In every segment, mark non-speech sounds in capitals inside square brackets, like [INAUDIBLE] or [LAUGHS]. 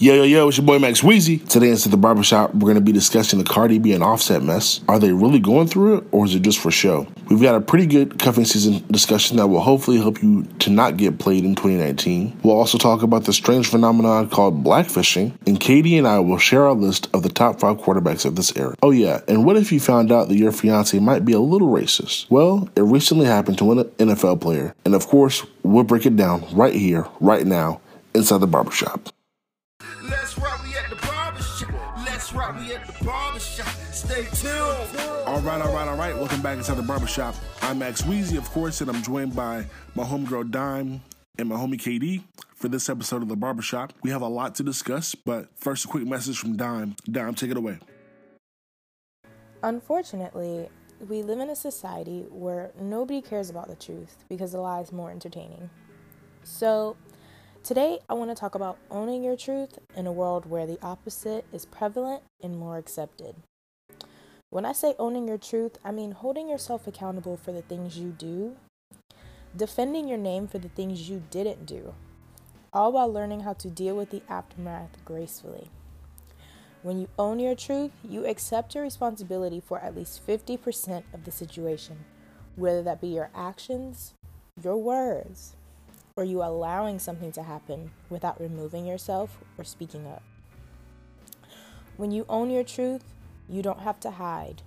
Yo, yo, yo, it's your boy Max Weezy. Today inside the barbershop, we're going to be discussing the Cardi B and Offset mess. Are they really going through it, or is it just for show? We've got a pretty good cuffing season discussion that will hopefully help you to not get played in 2019. We'll also talk about the strange phenomenon called blackfishing, and Katie and I will share our list of the top five quarterbacks of this era. Oh, yeah, and what if you found out that your fiance might be a little racist? Well, it recently happened to an NFL player, and of course, we'll break it down right here, right now, inside the barbershop. Stay tuned. All right, all right, all right. Welcome back inside the barbershop. I'm Max Weezy, of course, and I'm joined by my homegirl Dime and my homie KD for this episode of the barbershop. We have a lot to discuss, but first, a quick message from Dime. Dime, take it away. Unfortunately, we live in a society where nobody cares about the truth because the lie is more entertaining. So, today I want to talk about owning your truth in a world where the opposite is prevalent and more accepted. When I say owning your truth, I mean holding yourself accountable for the things you do, defending your name for the things you didn't do, all while learning how to deal with the aftermath gracefully. When you own your truth, you accept your responsibility for at least 50% of the situation, whether that be your actions, your words, or you allowing something to happen without removing yourself or speaking up. When you own your truth, you don't have to hide.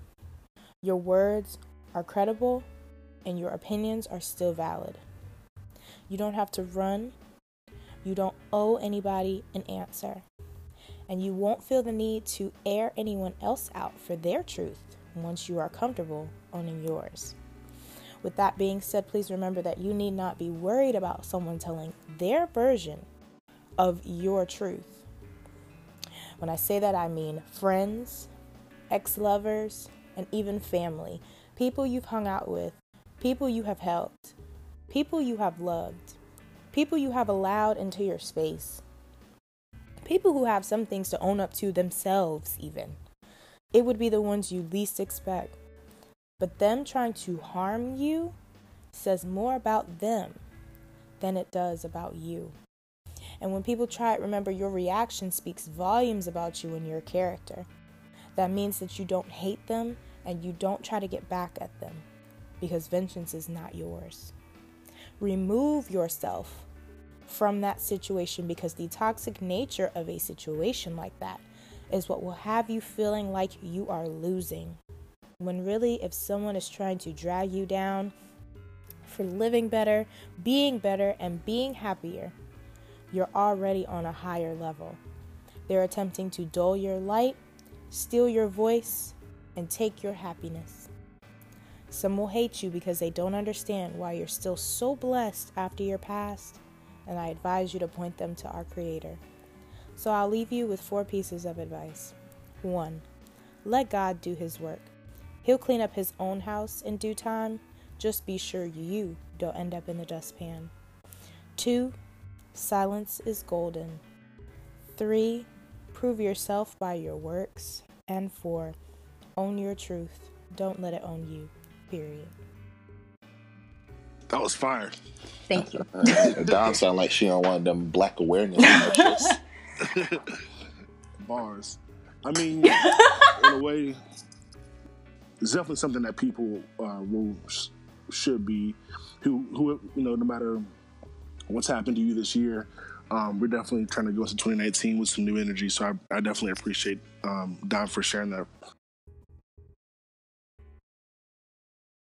Your words are credible and your opinions are still valid. You don't have to run. You don't owe anybody an answer and you won't feel the need to air anyone else out for their truth once you are comfortable owning yours. With that being said, please remember that you need not be worried about someone telling their version of your truth. When I say that, I mean friends, ex lovers, and even family, people you've hung out with, people you have helped, people you have loved, people you have allowed into your space people who have some things to own up to themselves, even. It would be the ones you least expect. But them trying to harm you says more about them than it does about you. And when people try it, remember your reaction speaks volumes about you and your character. That means that you don't hate them and you don't try to get back at them because vengeance is not yours. Remove yourself from that situation because the toxic nature of a situation like that is what will have you feeling like you are losing. When really, if someone is trying to drag you down for living better, being better, and being happier, you're already on a higher level. They're attempting to dull your light, steal your voice, and take your happiness. Some will hate you because they don't understand why you're still so blessed after your past and I advise you to point them to our Creator. So I'll leave you with four pieces of advice. 1. Let God do His work. He'll clean up His own house in due time. Just be sure you don't end up in the dustpan. 2. Silence is golden. 3. Prove yourself by your works. And 4. Own your truth. Don't let it own you. Period. That was fire. Thank you. [LAUGHS] Don sound like she on one of them black awareness. [LAUGHS] Bars. I mean, in a way, it's definitely something that people uh, will should be who who you know no matter what's happened to you this year. Um, we're definitely trying to go into 2019 with some new energy. So I, I definitely appreciate um, Don for sharing that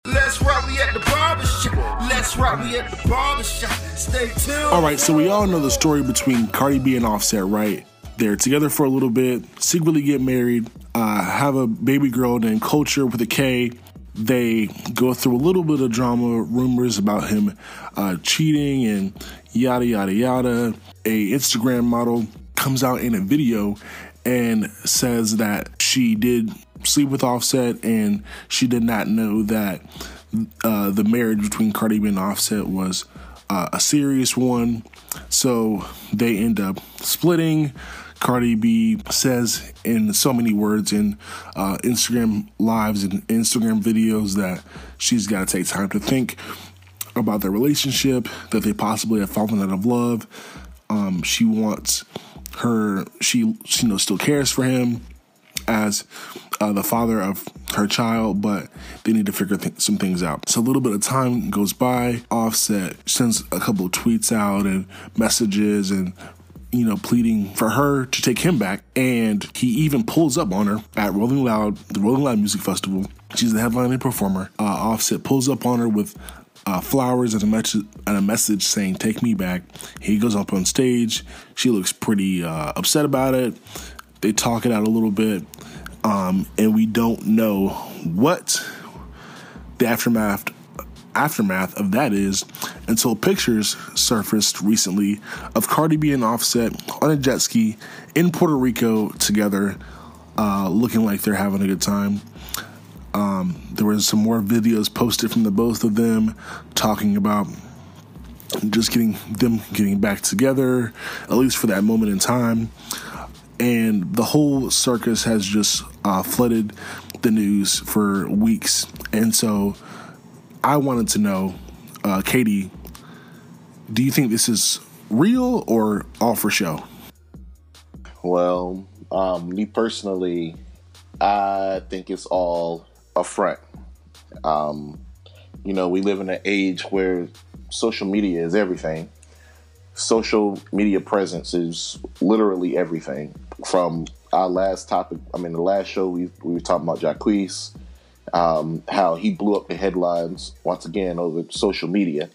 Let's rock, we at the barbershop. Let's rock, we at the barbershop. Stay tuned. All right, so we all know the story between Cardi B and Offset, right? They're together for a little bit, secretly get married, uh, have a baby girl named Culture with a K. They go through a little bit of drama, rumors about him uh, cheating and yada yada yada. A Instagram model comes out in a video and says that she did sleep with Offset, and she did not know that uh, the marriage between Cardi B and Offset was uh, a serious one. So they end up splitting. Cardi B says in so many words in uh, Instagram lives and Instagram videos that she's got to take time to think about their relationship, that they possibly have fallen out of love. Um, she wants her she you know still cares for him as uh, the father of her child, but they need to figure th- some things out. So a little bit of time goes by. Offset sends a couple of tweets out and messages and you know, pleading for her to take him back. And he even pulls up on her at Rolling Loud, the Rolling Loud Music Festival. She's the headlining performer. Uh, Offset pulls up on her with uh, flowers and a, message, and a message saying, Take me back. He goes up on stage. She looks pretty uh, upset about it. They talk it out a little bit. Um, and we don't know what the aftermath aftermath of that is until pictures surfaced recently of Cardi B and Offset on a jet ski in Puerto Rico together, uh, looking like they're having a good time. Um, there was some more videos posted from the both of them talking about just getting them getting back together, at least for that moment in time. And the whole circus has just uh, flooded the news for weeks. And so I wanted to know, uh, Katie, do you think this is real or all for show? Well, um, me personally, I think it's all a front. Um, you know, we live in an age where social media is everything. Social media presence is literally everything. From our last topic, I mean, the last show we, we were talking about Jacquees, um, how he blew up the headlines once again over social media.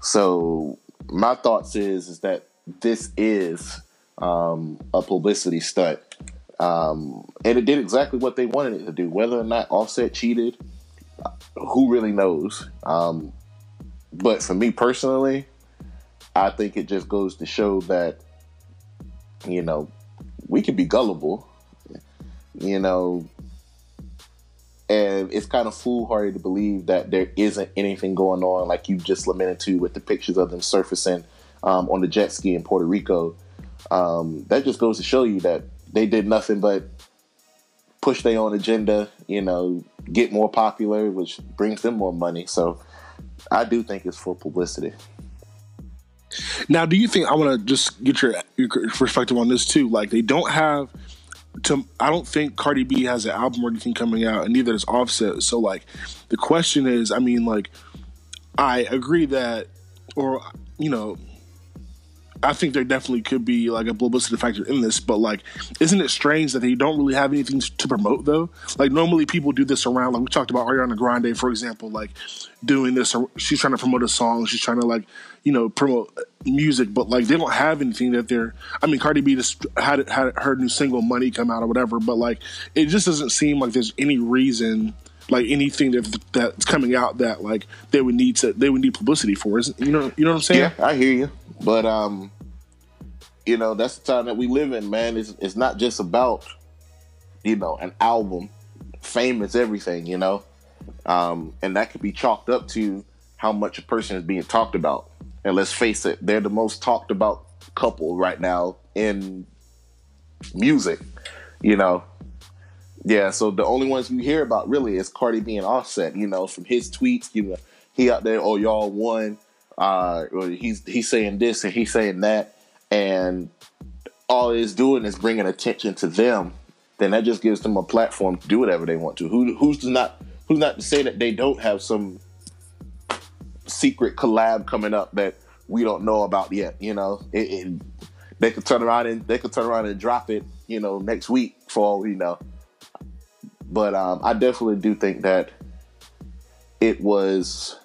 So my thoughts is is that this is um, a publicity stunt, um, and it did exactly what they wanted it to do. Whether or not Offset cheated, who really knows? Um, but for me personally, I think it just goes to show that you know we can be gullible. You know, and it's kind of foolhardy to believe that there isn't anything going on, like you just lamented to with the pictures of them surfacing um, on the jet ski in Puerto Rico. Um, that just goes to show you that they did nothing but push their own agenda, you know, get more popular, which brings them more money. So I do think it's for publicity. Now, do you think I want to just get your, your perspective on this too? Like, they don't have to I don't think Cardi B has an album or anything coming out, and neither does Offset. So like, the question is, I mean, like, I agree that, or you know, I think there definitely could be like a publicity factor in this, but like, isn't it strange that they don't really have anything to promote though? Like, normally people do this around, like we talked about Ariana Grande, for example, like doing this. She's trying to promote a song. She's trying to like, you know, promote uh, music, but like they don't have anything that they're. I mean, Cardi B just had had her new single "Money" come out or whatever, but like it just doesn't seem like there's any reason like anything that that's coming out that like they would need to they would need publicity for. Isn't you know you know what I'm saying? Yeah, I hear you, but um, you know that's the time that we live in, man. It's it's not just about you know an album. Fame is everything, you know, um, and that could be chalked up to how much a person is being talked about. And let's face it, they're the most talked about couple right now in music. You know, yeah, so the only ones you hear about really is Cardi B and Offset. You know, from his tweets, you know, he out there, oh y'all won. Uh, he's he's saying this and he's saying that, and all it's doing is bringing attention to them. Then that just gives them a platform to do whatever they want to. Who who's not who's not to say that they don't have some secret collab coming up that we don't know about yet? You know, it, it, they could turn around and they could turn around and drop it. You know, next week for all we know. But um, I definitely do think that it was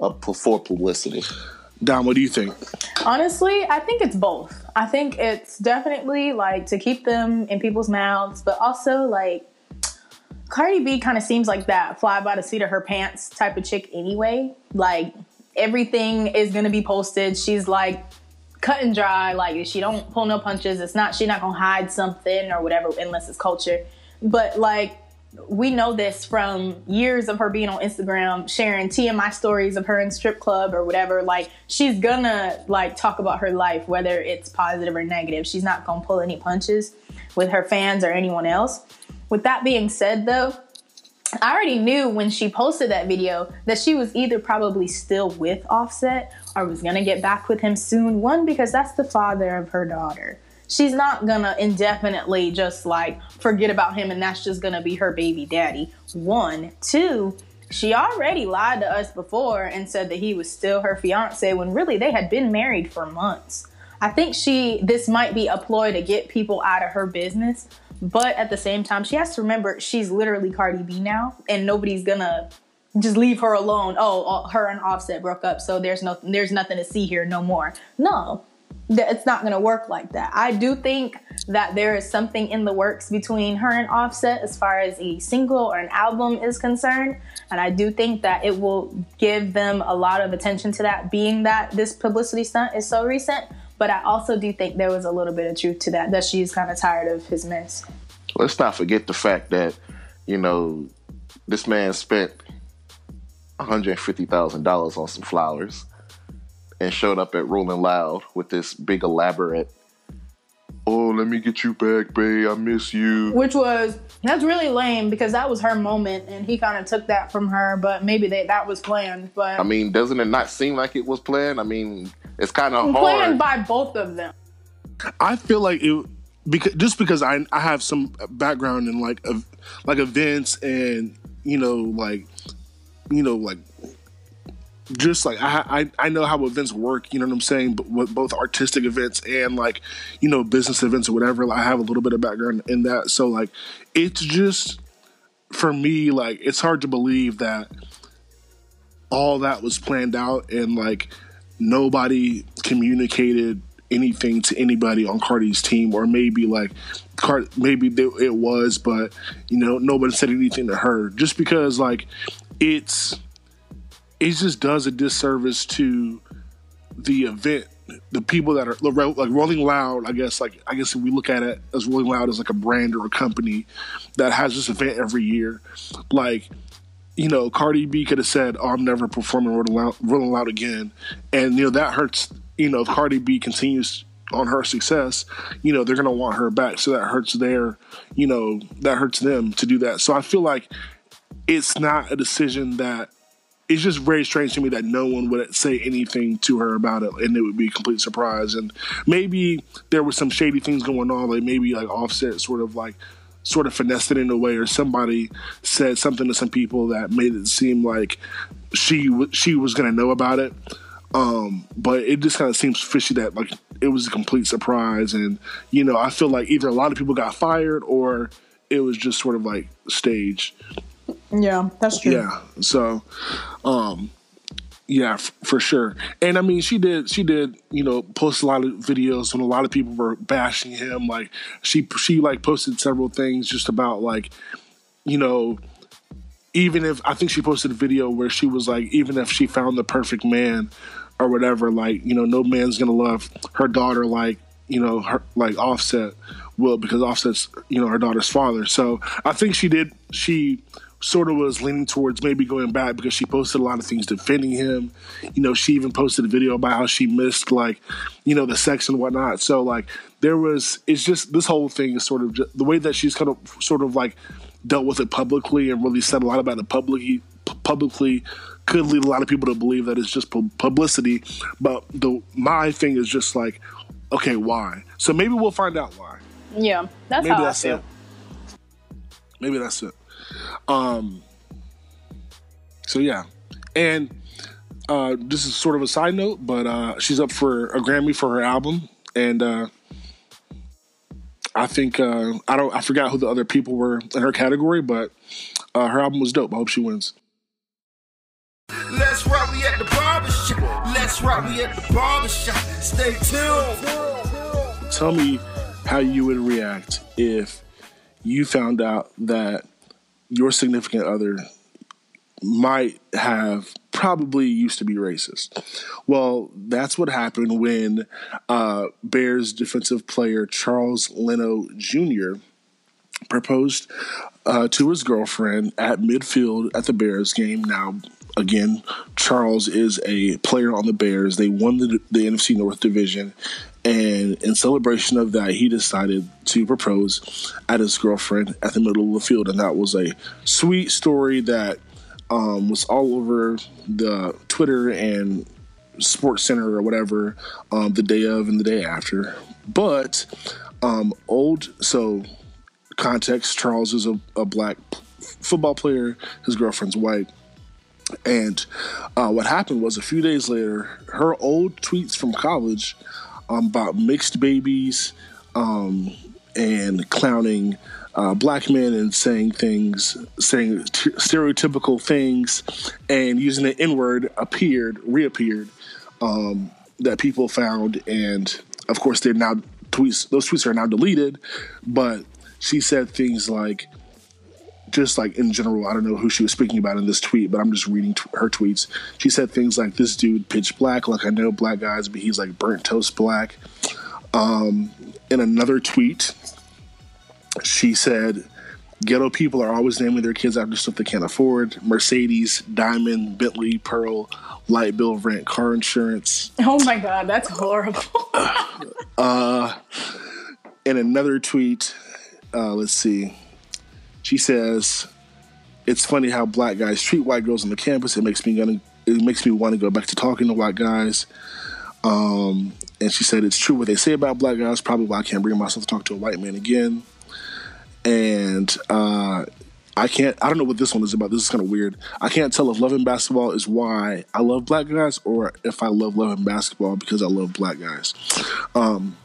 a, for publicity. Don, what do you think? Honestly, I think it's both. I think it's definitely like to keep them in people's mouths, but also like Cardi B kind of seems like that fly by the seat of her pants type of chick anyway. Like everything is gonna be posted. She's like cut and dry. Like she don't pull no punches. It's not she not gonna hide something or whatever unless it's culture. But like we know this from years of her being on Instagram, sharing TMI stories of her in strip club or whatever. Like she's gonna like talk about her life, whether it's positive or negative. She's not gonna pull any punches with her fans or anyone else. With that being said, though, I already knew when she posted that video that she was either probably still with Offset or was gonna get back with him soon. One, because that's the father of her daughter she's not gonna indefinitely just like forget about him and that's just gonna be her baby daddy. One, two, she already lied to us before and said that he was still her fiance when really they had been married for months. I think she this might be a ploy to get people out of her business, but at the same time, she has to remember she's literally Cardi B now, and nobody's gonna just leave her alone. Oh, her and Offset broke up, so there's no there's nothing to see here no more. No, it's not going to work like that. I do think that there is something in the works between her and Offset as far as a single or an album is concerned. And I do think that it will give them a lot of attention to that, being that this publicity stunt is so recent. But I also do think there was a little bit of truth to that, that she's kind of tired of his mess. Let's not forget the fact that, you know, this man spent $150,000 on some flowers and showed up at Rolling Loud with this big elaborate oh, let me get you back, babe. I miss you. Which was that's really lame because that was her moment, and he kind of took that from her. But maybe they, that was planned. But I mean, doesn't it not seem like it was planned? I mean, it's kind of hard. Planned by both of them. I feel like it because just because I I have some background in like like events and you know like you know like just like I, I I know how events work, you know what I'm saying, but with both artistic events and like you know business events or whatever. Like, I have a little bit of background in that, so like it's just for me like it's hard to believe that all that was planned out and like nobody communicated anything to anybody on Cardi's team, or maybe like Card maybe it was, but you know nobody said anything to her just because like it's it just does a disservice to the event the people that are like Rolling Loud, I guess like I guess if we look at it as Rolling Loud as like a brand or a company that has this event every year, like you know, Cardi B could have said, "Oh, I'm never performing Rolling Loud, Rolling Loud again," and you know that hurts. You know, if Cardi B continues on her success, you know they're gonna want her back, so that hurts their, you know, that hurts them to do that. So I feel like it's not a decision that it's just very strange to me that no one would say anything to her about it, and it would be a complete surprise. And maybe there was some shady things going on, like maybe like Offset sort of like sort of finessed it in a way, or somebody said something to some people that made it seem like she she was gonna know about it. Um, but it just kind of seems fishy that like it was a complete surprise, and you know I feel like either a lot of people got fired or it was just sort of like staged. Yeah, that's true. Yeah. So, um, yeah, f- for sure. And I mean, she did, she did, you know, post a lot of videos when a lot of people were bashing him. Like she, she like posted several things just about like, you know, even if I think she posted a video where she was like, even if she found the perfect man or whatever, like, you know, no man's gonna love her daughter like, you know, her like Offset will because Offset's, you know, her daughter's father. So I think she did, she sort of was leaning towards maybe going back because she posted a lot of things defending him. You know, she even posted a video about how she missed like, you know, the sex and whatnot. So like there was it's just this whole thing is sort of just, the way that she's kind of sort of like dealt with it publicly and really said a lot about it publicly publicly could lead a lot of people to believe that it's just publicity. But the my thing is just like, okay, why? So maybe we'll find out why. Yeah, that's maybe how that's I feel. It. Maybe that's it. Um, so yeah, and uh, this is sort of a side note, but uh, she's up for a Grammy for her album, and uh, I think uh, I don't I forgot who the other people were in her category, but uh, her album was dope. I hope she wins. Let's rock, we at the barbershop. Let's rock, we at the barbershop. Stay tuned. Tell me how you would react if you found out that your significant other might have probably used to be racist. Well, that's what happened when uh, Bears defensive player Charles Leno Jr. proposed uh, to his girlfriend at midfield at the Bears game. Now, again, Charles is a player on the Bears. They won the, the NFC North Division, and in celebration of that, he decided to propose at his girlfriend at the middle of the field. And that was a sweet story that um, was all over the Twitter and SportsCenter or whatever um, the day of and the day after. But um, old so context. Charles is a, a black football player. His girlfriend's white. And uh, what happened was a few days later, her old tweets from college um, about mixed babies um, and clowning uh, black men and saying things, saying t- stereotypical things, and using the N word appeared, reappeared, um, that people found. And of course, they're now tweets, those tweets are now deleted. But she said things like, just like in general, I don't know who she was speaking about in this tweet, but I'm just reading t- her tweets. She said things like, "This dude pitch black, like I know black guys, but he's like burnt toast black." Um, in another tweet, she said, "Ghetto people are always naming their kids after stuff they can't afford: Mercedes, Diamond, Bentley, Pearl, light bill, rent, car insurance." Oh my god, that's horrible. [LAUGHS] uh, in another tweet, uh, let's see. She says, "It's funny how black guys treat white girls on the campus. It makes me gonna, it makes me want to go back to talking to white guys." Um, and she said, "It's true what they say about black guys. Probably why I can't bring myself to talk to a white man again." And uh, I can't. I don't know what this one is about. This is kind of weird. I can't tell if loving basketball is why I love black guys, or if I love loving basketball because I love black guys. Um,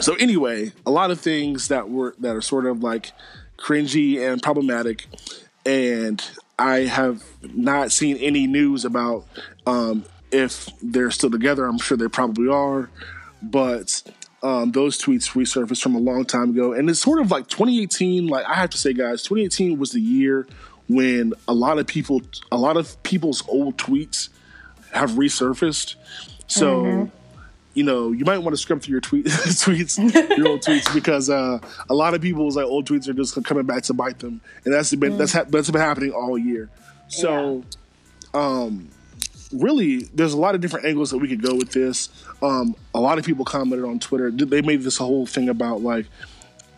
so anyway, a lot of things that were that are sort of like cringy and problematic. And I have not seen any news about um, if they're still together. I'm sure they probably are, but um, those tweets resurfaced from a long time ago, and it's sort of like 2018. Like I have to say, guys, 2018 was the year when a lot of people, a lot of people's old tweets have resurfaced. So. Mm-hmm you know, you might want to scrub through your tweet, [LAUGHS] tweets, your old tweets, [LAUGHS] because uh, a lot of people's like old tweets are just coming back to bite them, and that's been mm. that's ha- that's been happening all year. So, yeah. um, really, there's a lot of different angles that we could go with this. Um, a lot of people commented on Twitter. They made this whole thing about like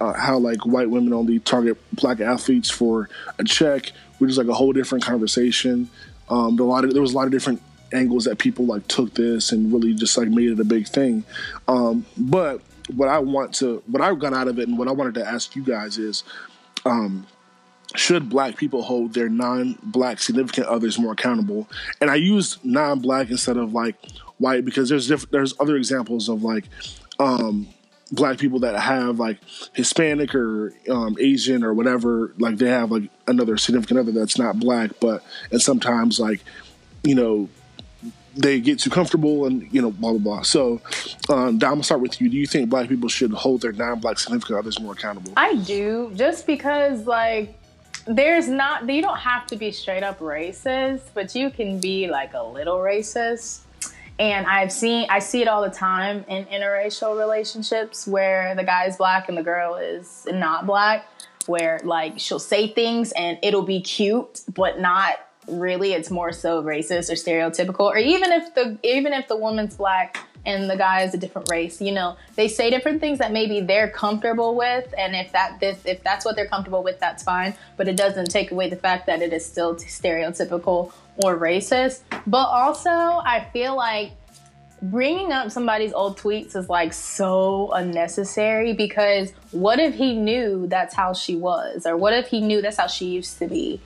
uh, how like white women only target black athletes for a check, which is like a whole different conversation. Um, a lot of there was a lot of different angles that people like took this and really just like made it a big thing. Um, but what I want to, what I got out of it, and what I wanted to ask you guys is, um, should black people hold their non-black significant others more accountable? And I use non-black instead of like white because there's there's other examples of like um, black people that have like Hispanic or um, Asian or whatever, like they have like another significant other that's not black, but and sometimes like you know they get too comfortable and you know blah blah blah. So, um, Dom, I'll start with you. Do you think black people should hold their non-black significant others more accountable? I do, just because like there's not you don't have to be straight up racist, but you can be like a little racist. And I've seen I see it all the time in interracial relationships where the guy is black and the girl is not black, where like she'll say things and it'll be cute, but not really it's more so racist or stereotypical or even if the even if the woman's black and the guy is a different race you know they say different things that maybe they're comfortable with and if that this if that's what they're comfortable with that's fine but it doesn't take away the fact that it is still stereotypical or racist. But also i feel like bringing up somebody's old tweets is like so unnecessary because what if he knew that's how she was or what if he knew that's how she used to be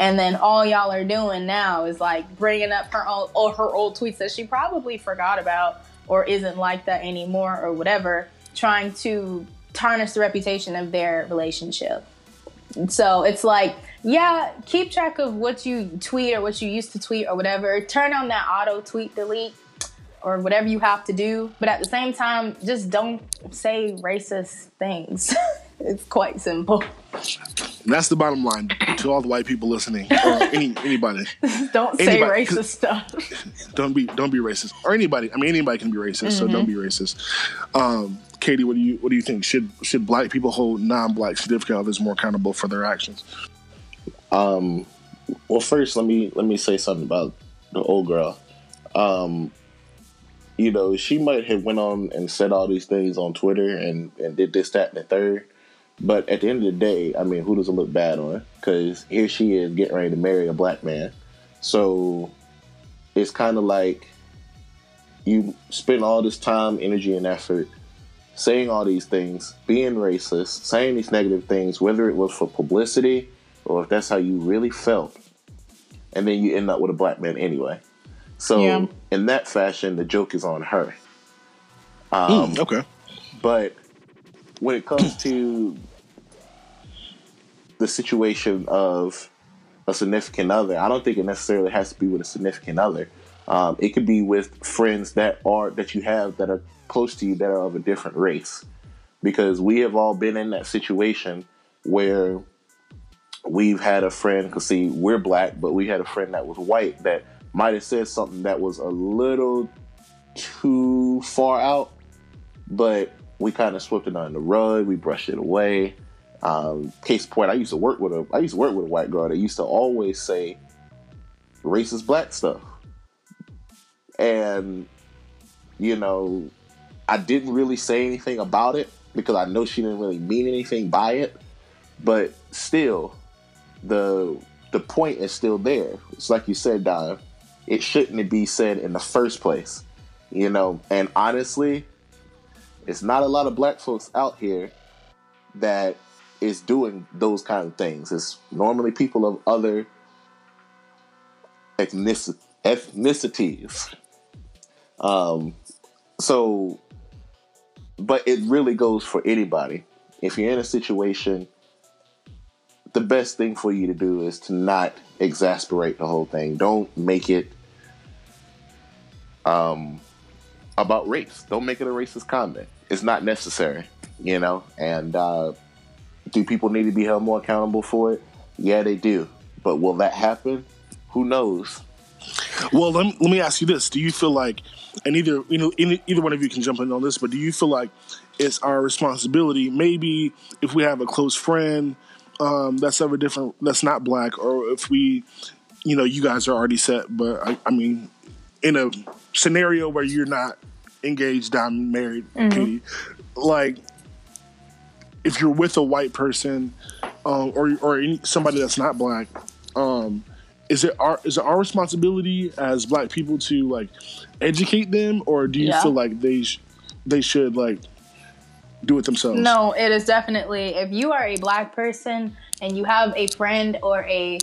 and then all y'all are doing now is like bringing up her old or her old tweets that she probably forgot about or isn't like that anymore or whatever, trying to tarnish the reputation of their relationship. So it's like, yeah, keep track of what you tweet or what you used to tweet or whatever. Turn on that auto tweet delete or whatever you have to do. But at the same time, just don't say racist things. [LAUGHS] it's quite simple. That's the bottom line to all the white people listening, or any anybody. [LAUGHS] don't say anybody, racist stuff. [LAUGHS] Don't be don't be racist, or anybody. I mean, anybody can be racist, mm-hmm. so don't be racist. Um, Katie, what do you what do you think? Should should black people hold non-black significant others more accountable for their actions? Um, well, first let me let me say something about the old girl. Um, you know, she might have went on and said all these things on Twitter and and did this, that, and the third but at the end of the day, I mean, who does it look bad on? Because here she is getting ready to marry a black man. So it's kind of like, you spend all this time, energy, and effort saying all these things, being racist, saying these negative things, whether it was for publicity or if that's how you really felt, and then you end up with a black man anyway. So Yeah. in that fashion, the joke is on her. Mm, okay. But when it comes to the situation of a significant other, I don't think it necessarily has to be with a significant other. Um, it could be with friends that are that you have that are close to you that are of a different race, because we have all been in that situation where we've had a friend. Cause see, we're black, but we had a friend that was white that might have said something that was a little too far out, but we kind of swept it under the rug. We brushed it away. Um, case point, I used to work with a I used to work with a white girl that used to always say racist black stuff, and you know, I didn't really say anything about it because I know she didn't really mean anything by it, but still, the the point is still there. It's like you said, Don. It shouldn't be said in the first place, you know. And honestly, it's not a lot of black folks out here that is doing those kind of things. It's normally people of other ethnici- ethnicities. Um, so, but it really goes for anybody. If you're in a situation, the best thing for you to do is to not exasperate the whole thing. Don't make it um, about race. Don't make it a racist comment. It's not necessary, you know. And uh, do people need to be held more accountable for it? Yeah, they do. But will that happen? Who knows? Well, let me, let me ask you this: Do you feel like, and either you know, either, either one of you can jump in on this, but do you feel like it's our responsibility? Maybe if we have a close friend um, that's of a different, that's not black, or if we, you know, you guys are already set, but I, I mean, in a scenario where you're not engaged, I'm married, Katie, like if you're with a white person um, or or any, somebody that's not black, um, is it our is it our responsibility as black people to like educate them, or do you Yeah. feel like they sh- they should like do it themselves? No, it is definitely if you are a black person and you have a friend or a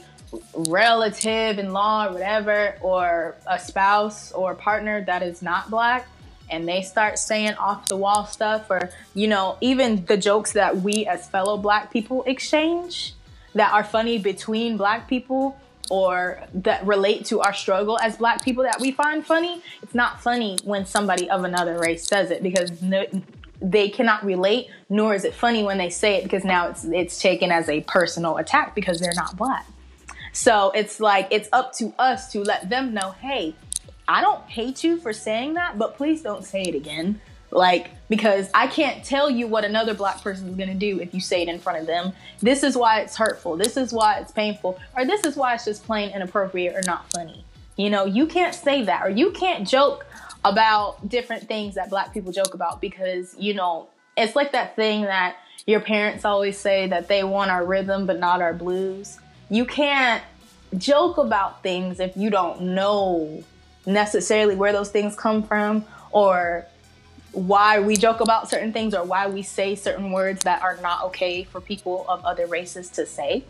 relative in law or whatever, or a spouse or partner that is not black, and they start saying off the wall stuff, or you know, even the jokes that we as fellow black people exchange that are funny between black people or that relate to our struggle as black people that we find funny, it's not funny when somebody of another race says it because no, they cannot relate, nor is it funny when they say it because now it's it's taken as a personal attack because they're not black. So it's like it's up to us to let them know, hey, I don't hate you for saying that, but please don't say it again. Like, because I can't tell you what another black person is gonna do if you say it in front of them. This is why it's hurtful. This is why it's painful. Or this is why it's just plain inappropriate or not funny. You know, you can't say that or you can't joke about different things that black people joke about because, you know, it's like that thing that your parents always say that they want our rhythm but not our blues. You can't joke about things if you don't know necessarily where those things come from or why we joke about certain things or why we say certain words that are not okay for people of other races to say.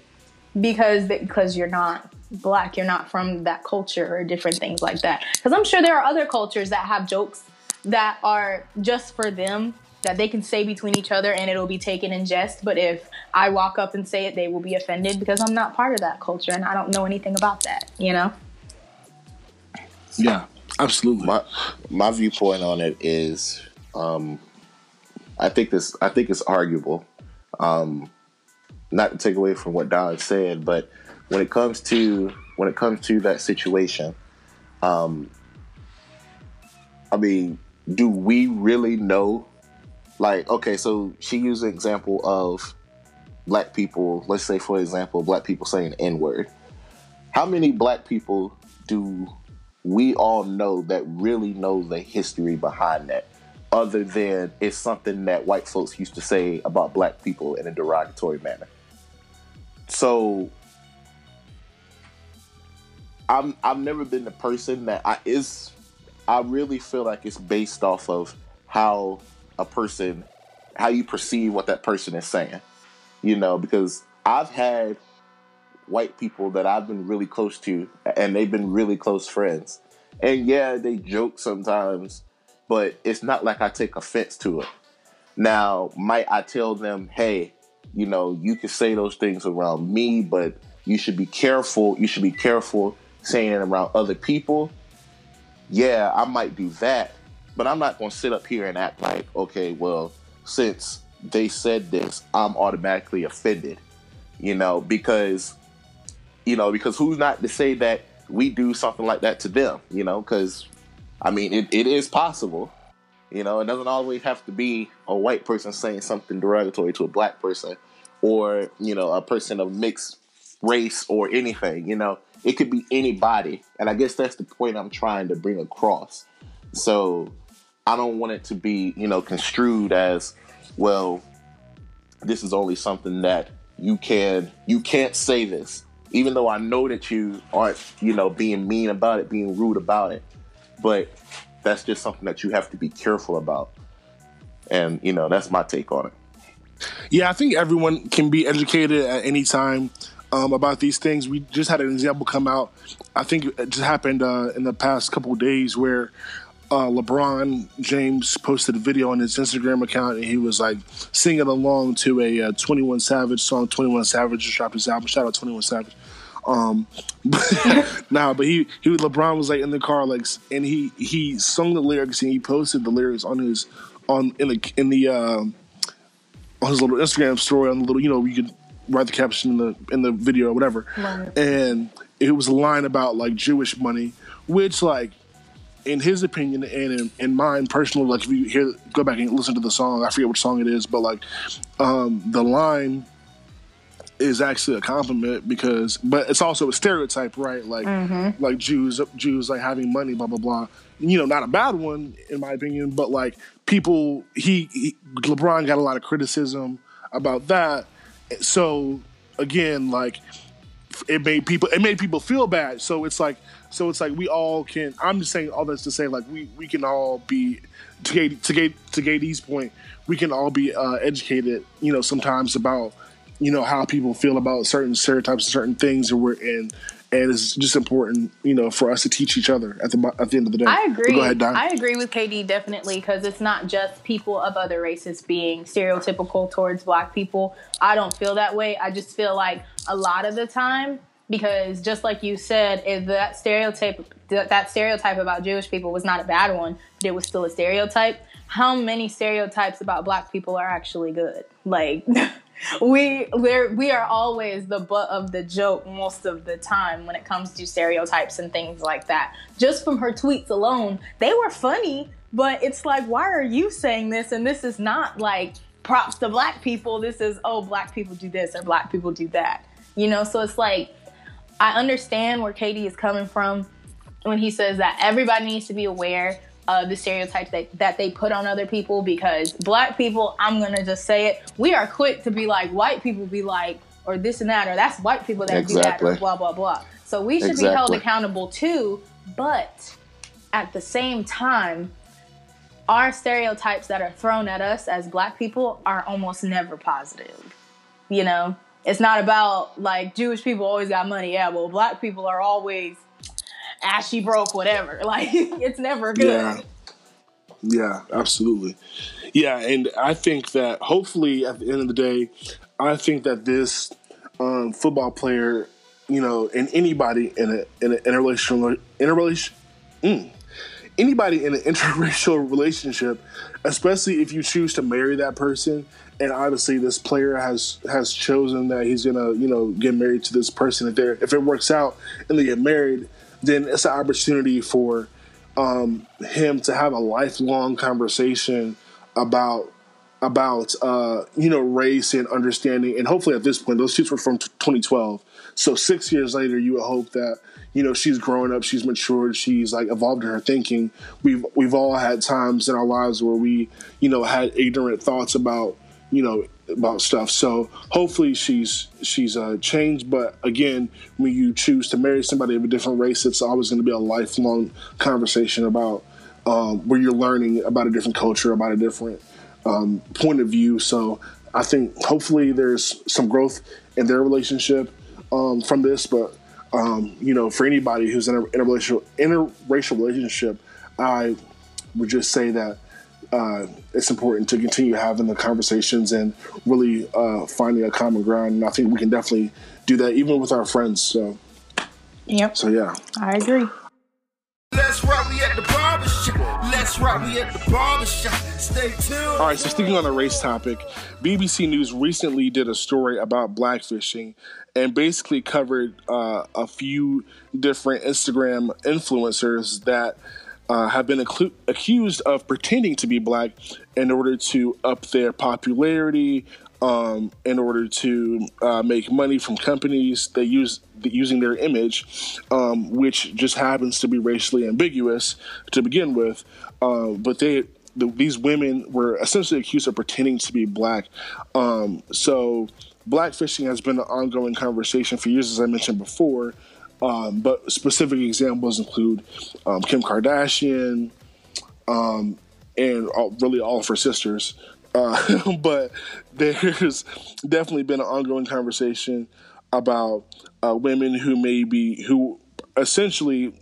Because because you're not black you're not from that culture or different things like that. Because i'm sure there are other cultures that have jokes that are just for them that they can say between each other and it'll be taken in jest. But if i walk up and say it they will be offended because i'm not part of that culture and i don't know anything about that you know Yeah, absolutely. my my viewpoint on it is um I think this I think it's arguable. Um not to take away from what Don said, but when it comes to when it comes to that situation, um I mean, do we really know like okay, so she used an example of black people, let's say for example, black people saying N word. How many black people do we all know that really know the history behind that, other than it's something that white folks used to say about black people in a derogatory manner. So I'm I've never been the person that I is I really feel like it's based off of how a person, how you perceive what that person is saying. You know, because I've had white people that I've been really close to, and they've been really close friends. And yeah, they joke sometimes, but it's not like I take offense to it. Now, might I tell them, hey, you know, you can say those things around me, but you should be careful. You should be careful saying it around other people. Yeah, I might do that, but I'm not going to sit up here and act like, okay, well, since they said this, I'm automatically offended, you know, because, you know, because who's not to say that we do something like that to them, you know, because, I mean, it, it is possible, you know, it doesn't always have to be a white person saying something derogatory to a black person or, you know, a person of mixed race or anything, you know, it could be anybody. And I guess that's the point I'm trying to bring across. So I don't want it to be, you know, construed as, well, this is only something that you can you can't say this. Even though I know that you aren't, you know, being mean about it, being rude about it. But that's just something that you have to be careful about. And, you know, that's my take on it. Yeah, I think everyone can be educated at any time um, about these things. We just had an example come out. I think it just happened uh, in the past couple days where uh, LeBron James posted a video on his Instagram account and he was like singing along to a uh, 21 Savage song. 21 Savage just dropped his album. Shout out 21 Savage. Um, [LAUGHS] nah, but he he LeBron was like in the car like and he he sung the lyrics and he posted the lyrics on his on in the in the uh, on his little Instagram story on the little you know you could write the caption in the in the video or whatever, and it was a line about like Jewish money, which like in his opinion and in, in mine personally, like if you hear go back and listen to the song, I forget which song it is, but like um, the line is actually a compliment because but it's also a stereotype right? Like mm-hmm. like jews jews like having money blah blah blah. You know not a bad one in my opinion but like people he, he lebron got a lot of criticism about that. So again like it made people it made people feel bad. So it's like so it's like we all can i'm just saying all this to say like we we can all be to get to get to KD's point we can all be uh, educated you know sometimes about you know how people feel about certain stereotypes and certain things and we're in and it's just important, you know, for us to teach each other at the at the end of the day. I agree. go ahead, Don. I agree with KD definitely because it's not just people of other races being stereotypical towards Black people. I don't feel that way. I just feel like a lot of the time, because just like you said, if that stereotype that stereotype about Jewish people was not a bad one, but it was still a stereotype. How many stereotypes about Black people are actually good? Like. [LAUGHS] we we are always the butt of the joke most of the time when it comes to stereotypes and things like that. Just from her tweets alone, they were funny, but it's like, why are you saying this? And this is not like props to black people. This is oh, black people do this or black people do that. You know, so it's like I understand where KD is coming from when he says that everybody needs to be aware of the stereotypes that, that they put on other people because black people, I'm gonna just say it, we are quick to be like white people be like, or this and that, or that's white people that exactly. do that, or blah blah blah. So we should exactly. be held accountable too, but at the same time, our stereotypes that are thrown at us as black people are almost never positive. You know, it's not about like Jewish people always got money. Yeah, well, black people are always ashy broke, whatever. [LAUGHS] Like it's never good. Yeah. Yeah, absolutely. Yeah, and I think that hopefully at the end of the day, I think that this um, football player, you know, and anybody in a in a interrelational in a relation, mm, anybody in an [LAUGHS] interracial relationship, especially if you choose to marry that person, and obviously this player has has chosen that he's gonna you know get married to this person. If they if it works out and they get married, then it's an opportunity for um, him to have a lifelong conversation about about uh, you know race and understanding, and hopefully at this point, those tweets were from t- 2012. So six years later, you would hope that you know she's growing up, she's matured, she's like evolved in her thinking. We've we've all had times in our lives where we you know had ignorant thoughts about you know about stuff. So hopefully she's she's uh, changed. But again, when you choose to marry somebody of a different race, it's always going to be a lifelong conversation about um, where you're learning about a different culture, about a different um, point of view. So I think hopefully there's some growth in their relationship um, from this. But um, you know, for anybody who's in a interracial interracial relationship, I would just say that uh, it's important to continue having the conversations and really uh, finding a common ground. And I think we can definitely do that even with our friends. So, Yep. so yeah. I agree. Let's we at the barbershop. Let's rock, we at the barbershop. Stay tuned. All right, so sticking on the race topic, BBC News recently did a story about blackfishing and basically covered uh, a few different Instagram influencers that uh, have been acclu- accused of pretending to be black in order to up their popularity, um, in order to uh, make money from companies that use using their image, um, which just happens to be racially ambiguous to begin with. Uh, but they the, these women were essentially accused of pretending to be black. Um, so blackfishing has been an ongoing conversation for years, as I mentioned before. Um, but specific examples include um, Kim Kardashian um, and all, really all of her sisters. Uh, [LAUGHS] but there's definitely been an ongoing conversation about uh, women who may be who essentially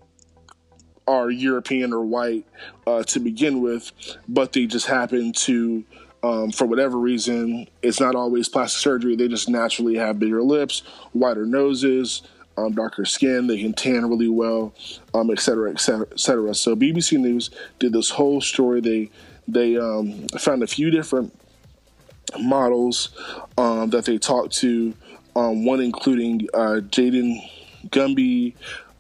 are European or white uh, to begin with, but they just happen to, um, for whatever reason, it's not always plastic surgery. They just naturally have bigger lips, wider noses, um, darker skin. They can tan really well, um, et cetera, et cetera, et cetera. So BBC News did this whole story. They they um, found a few different models um, that they talked to. Um, one including uh, Jaden Gumby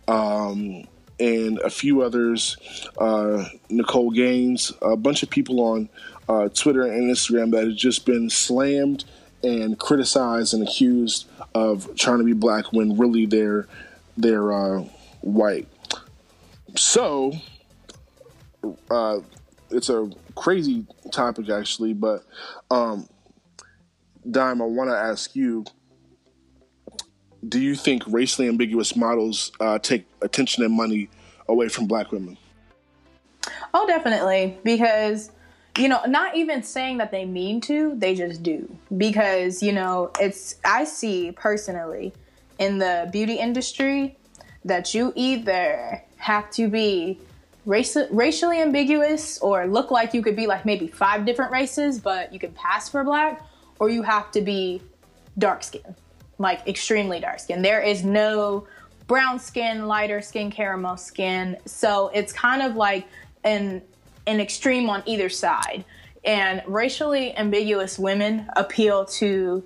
um, and a few others, uh, Nicole Gaines, a bunch of people on uh, Twitter and Instagram that have just been slammed and criticized and accused of trying to be black when really they're they're uh, white. So uh, it's a crazy topic actually, but um, Dime, I want to ask you do you think racially ambiguous models uh, take attention and money away from black women? Oh, definitely. Because, you know, not even saying that they mean to, they just do. Because, you know, it's, I see personally in the beauty industry that you either have to be race, racially ambiguous or look like you could be like maybe five different races, but you can pass for black, or you have to be dark skinned like extremely dark skin. There is no brown skin, lighter skin, caramel skin. So it's kind of like an an extreme on either side. And racially ambiguous women appeal to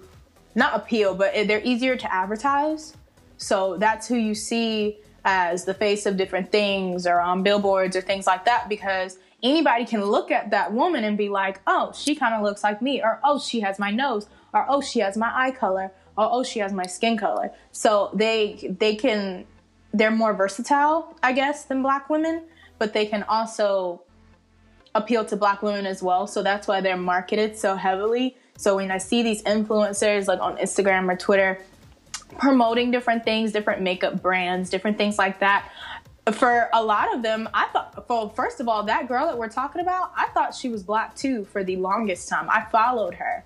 not appeal, but they're easier to advertise. So that's who you see as the face of different things or on billboards or things like that because anybody can look at that woman and be like, "Oh, she kind of looks like me," or "Oh, she has my nose," or "Oh, she has my eye color." Oh, oh she has my skin color. So they they can they're more versatile i guess than black women but they can also appeal to black women as well. So that's why they're marketed so heavily. So when i see these influencers like on instagram or twitter promoting different things different makeup brands different things like that for a lot of them i thought well first of all that girl that we're talking about i thought she was black too for the longest time. I followed her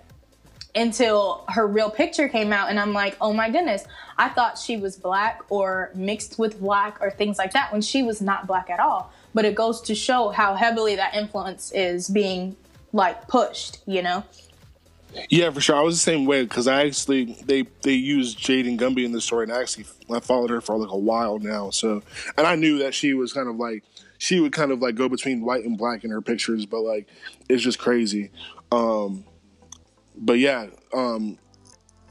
until her real picture came out and I'm like, "Oh my goodness, I thought she was black or mixed with black or things like that when she was not black at all." But it goes to show how heavily that influence is being like pushed, you know? Yeah, for sure. I was the same way because I actually they they used Jaden Gumby in the story, and I actually I followed her for like a while now. So, and I knew that she was kind of like she would kind of like go between white and black in her pictures, but like it's just crazy. Um, but yeah, um,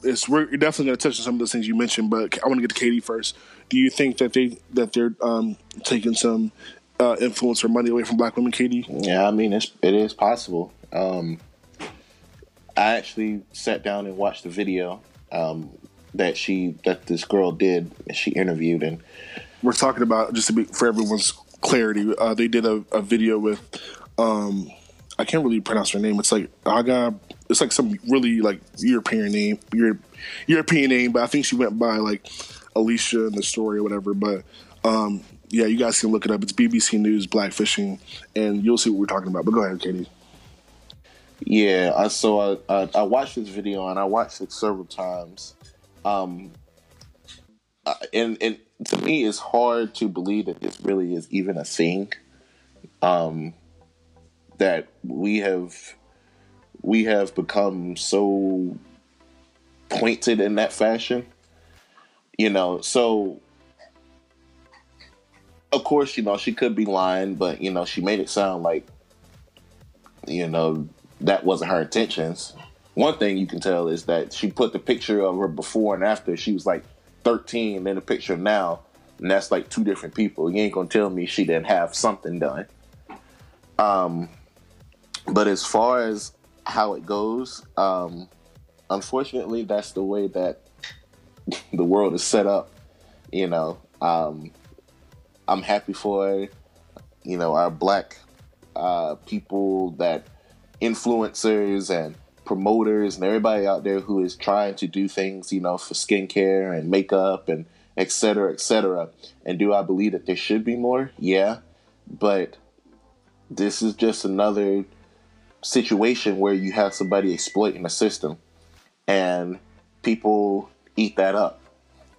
it's we're definitely going to touch on some of those things you mentioned. But I want to get to Katie first. Do you think that they that they're um, taking some uh, influence or money away from black women, Katie? Yeah, I mean it's it is possible. Um, I actually sat down and watched the video um, that she that this girl did. And She interviewed and we're talking about just to be for everyone's clarity. Uh, they did a, a video with um, I can't really pronounce her name. It's like Aga. It's like some really like European name, Europe, European name, but I think she went by like Alicia in the story or whatever. But um, yeah, you guys can look it up. It's BBC News Blackfishing, and you'll see what we're talking about. But go ahead, Katie. Yeah, I so I, I, I watched this video and I watched it several times. Um, and and to me, it's hard to believe that this really is even a thing. Um, that we have we have become so pointed in that fashion. You know, so of course, you know, she could be lying, but you know, she made it sound like you know, that wasn't her intentions. One thing you can tell is that she put the picture of her before and after. She was like 13, then the picture now, and that's like two different people. You ain't gonna tell me she didn't have something done. Um, but as far as how it goes, um, unfortunately, that's the way that [LAUGHS] the world is set up. You know, um, I'm happy for you know our black uh, people that influencers and promoters and everybody out there who is trying to do things, you know, for skincare and makeup and et cetera, et cetera. And do I believe that there should be more? Yeah. But this is just another situation where you have somebody exploiting the system and people eat that up.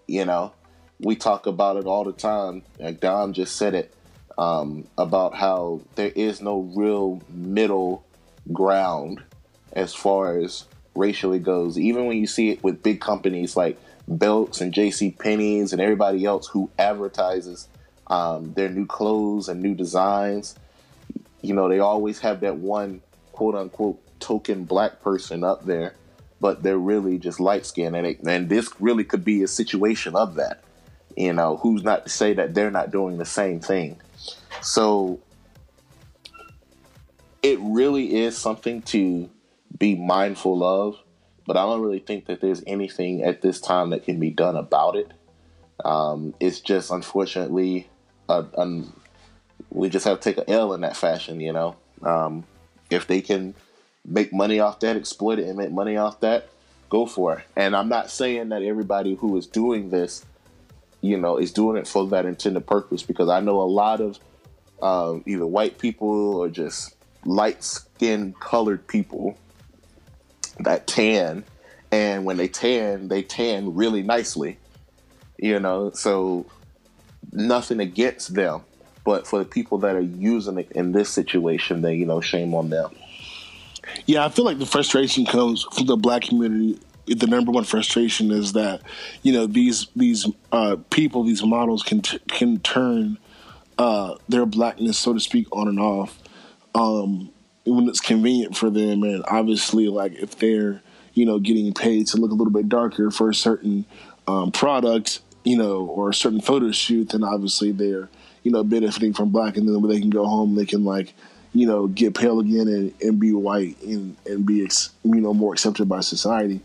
You know, we talk about it all the time. Like Dom just said it um, about how there is no real middle ground as far as racially goes. Even when you see it with big companies like Belks and J.C. Penney's and everybody else who advertises um, their new clothes and new designs, you know, they always have that one quote unquote token black person up there, but they're really just light skinned. And, and this really could be a situation of that. You know, who's not to say that they're not doing the same thing? So it really is something to be mindful of, but I don't really think that there's anything at this time that can be done about it. Um, it's just unfortunately, uh, um, we just have to take an L in that fashion, you know. Um, if they can make money off that, exploit it, and make money off that, go for it. And I'm not saying that everybody who is doing this, you know, is doing it for that intended purpose because I know a lot of um, either white people or just light skinned colored people that tan and when they tan they tan really nicely you know so nothing against them but for the people that are using it in this situation then you know shame on them. Yeah i feel like the frustration comes from the black community. The number one frustration is that you know these these uh, people these models can t- can turn uh, their blackness so to speak on and off um, when it's convenient for them. And obviously like if they're you know getting paid to look a little bit darker for a certain um, product you know or a certain photo shoot then obviously they're you know benefiting from black and then when they can go home they can like you know get pale again and, and be white and, and be you know more accepted by society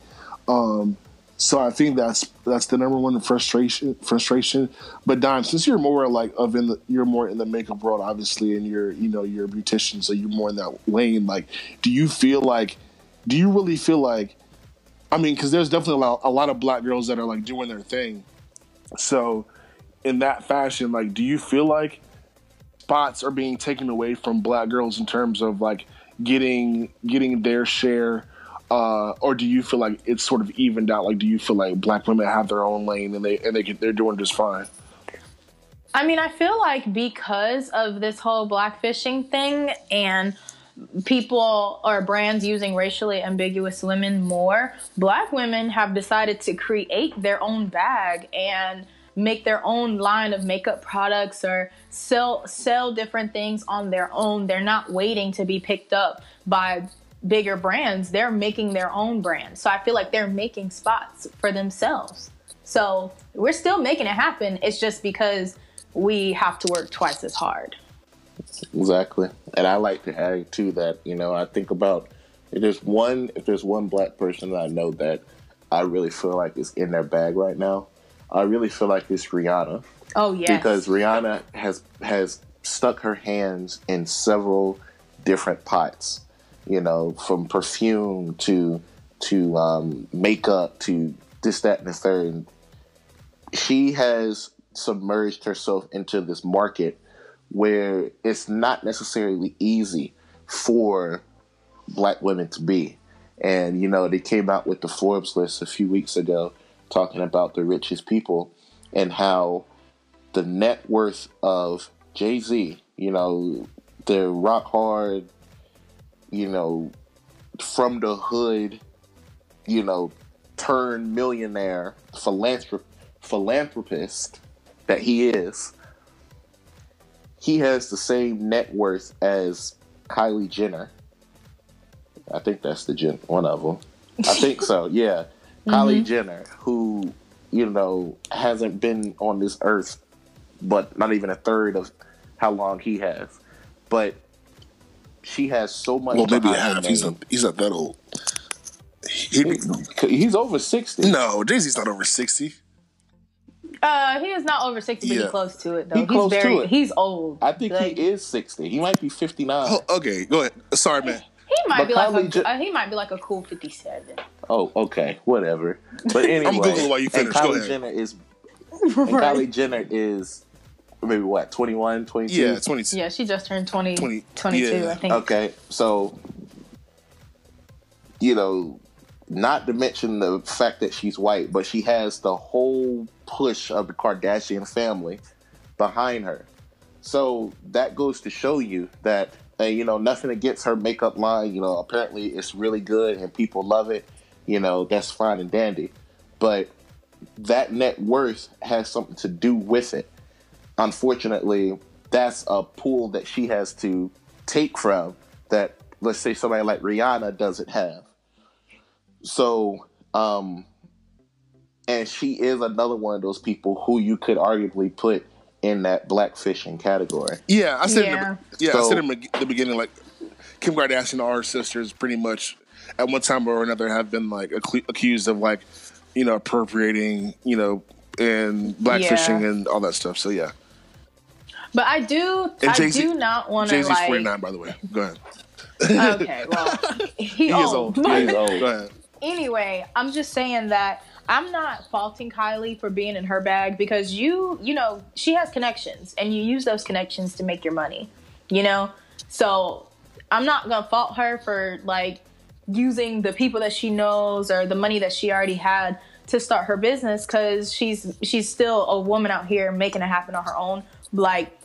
um, so I think that's that's the number one frustration. Frustration. But Don, since you're more like of in the you're more in the makeup world, obviously, and you're you know you're a beautician, so you're more in that lane. Like, do you feel like? Do you really feel like? I mean, because there's definitely a lot, a lot of black girls that are like doing their thing. So, in that fashion, like, do you feel like spots are being taken away from black girls in terms of like getting getting their share? uh, or do you feel like it's sort of evened out? Like, do you feel like black women have their own lane and they and they they're doing just fine? I mean, I feel like because of this whole blackfishing thing and people or brands using racially ambiguous women more, black women have decided to create their own bag and make their own line of makeup products or sell sell different things on their own. They're not waiting to be picked up by bigger brands, they're making their own brand. So I feel like they're making spots for themselves. So we're still making it happen. It's just because we have to work twice as hard. Exactly. And I like to add to that, you know, I think about if there's one if there's one black person that I know that I really feel like is in their bag right now, I really feel like it's Rihanna. Oh yeah. Because Rihanna has has stuck her hands in several different pots you know, from perfume to to um, makeup to this, that, and the third. She has submerged herself into this market where it's not necessarily easy for black women to be. And, you know, they came out with the Forbes list a few weeks ago talking about the richest people and how the net worth of Jay Z, you know, the rock hard, you know, from the hood, you know, turned millionaire philanthrop- philanthropist that he is, he has the same net worth as Kylie Jenner. I think that's the Jen, one of them. I think so. Yeah, Kylie Jenner, who you know hasn't been on this earth, but not even a third of how long he has, but she has so much. Well, maybe behind her half. He's name. not, he's not that old. He, He's over sixty. no, Jay Z's not over sixty. Uh, he is not over sixty, but Yeah. he's close to it though. He he's close to it. he's old. I think Like, he is sixty. He might be fifty nine. Oh, okay, go ahead. Sorry, man. He might But be like Kylie a, Jen- uh, he might be like a cool fifty-seven. Oh, okay, whatever. But [LAUGHS] anyway, Googling while you finish. And Go Kylie ahead. Jenner is, and [LAUGHS] Kylie Jenner is maybe what 21, 22? Yeah, twenty. Yeah, she just turned 20, 20, 22, yeah. I think. Okay, so you know, not to mention the fact that she's white, but she has the whole push of the Kardashian family behind her. So that goes to show you that, uh, you know, nothing against her makeup line. You know, apparently it's really good and people love it. You know, that's fine and dandy. But that net worth has something to do with it. Unfortunately, that's a pool that she has to take from that, let's say, somebody like Rihanna doesn't have. So, um, and she is another one of those people who you could arguably put in that black fishing category. Yeah, I said. Yeah. In the, yeah, I said in the the beginning, like Kim Kardashian and all her sisters, pretty much at one time or another, have been like accu- accused of like, you know, appropriating, you know, and blackfishing Yeah. and all that stuff. So yeah, But I do, And I Jay-Z- do not want to Jay Z's like. forty nine, by the way. Go ahead. Okay, [LAUGHS] well, he, He old. is old. But He is old. Go ahead. anyway, I'm just saying that I'm not faulting Kylie for being in her bag because you, you know, she has connections and you use those connections to make your money, you know? So I'm not going to fault her for like using the people that she knows or the money that she already had to start her business cuz she's she's still a woman out here making it happen on her own like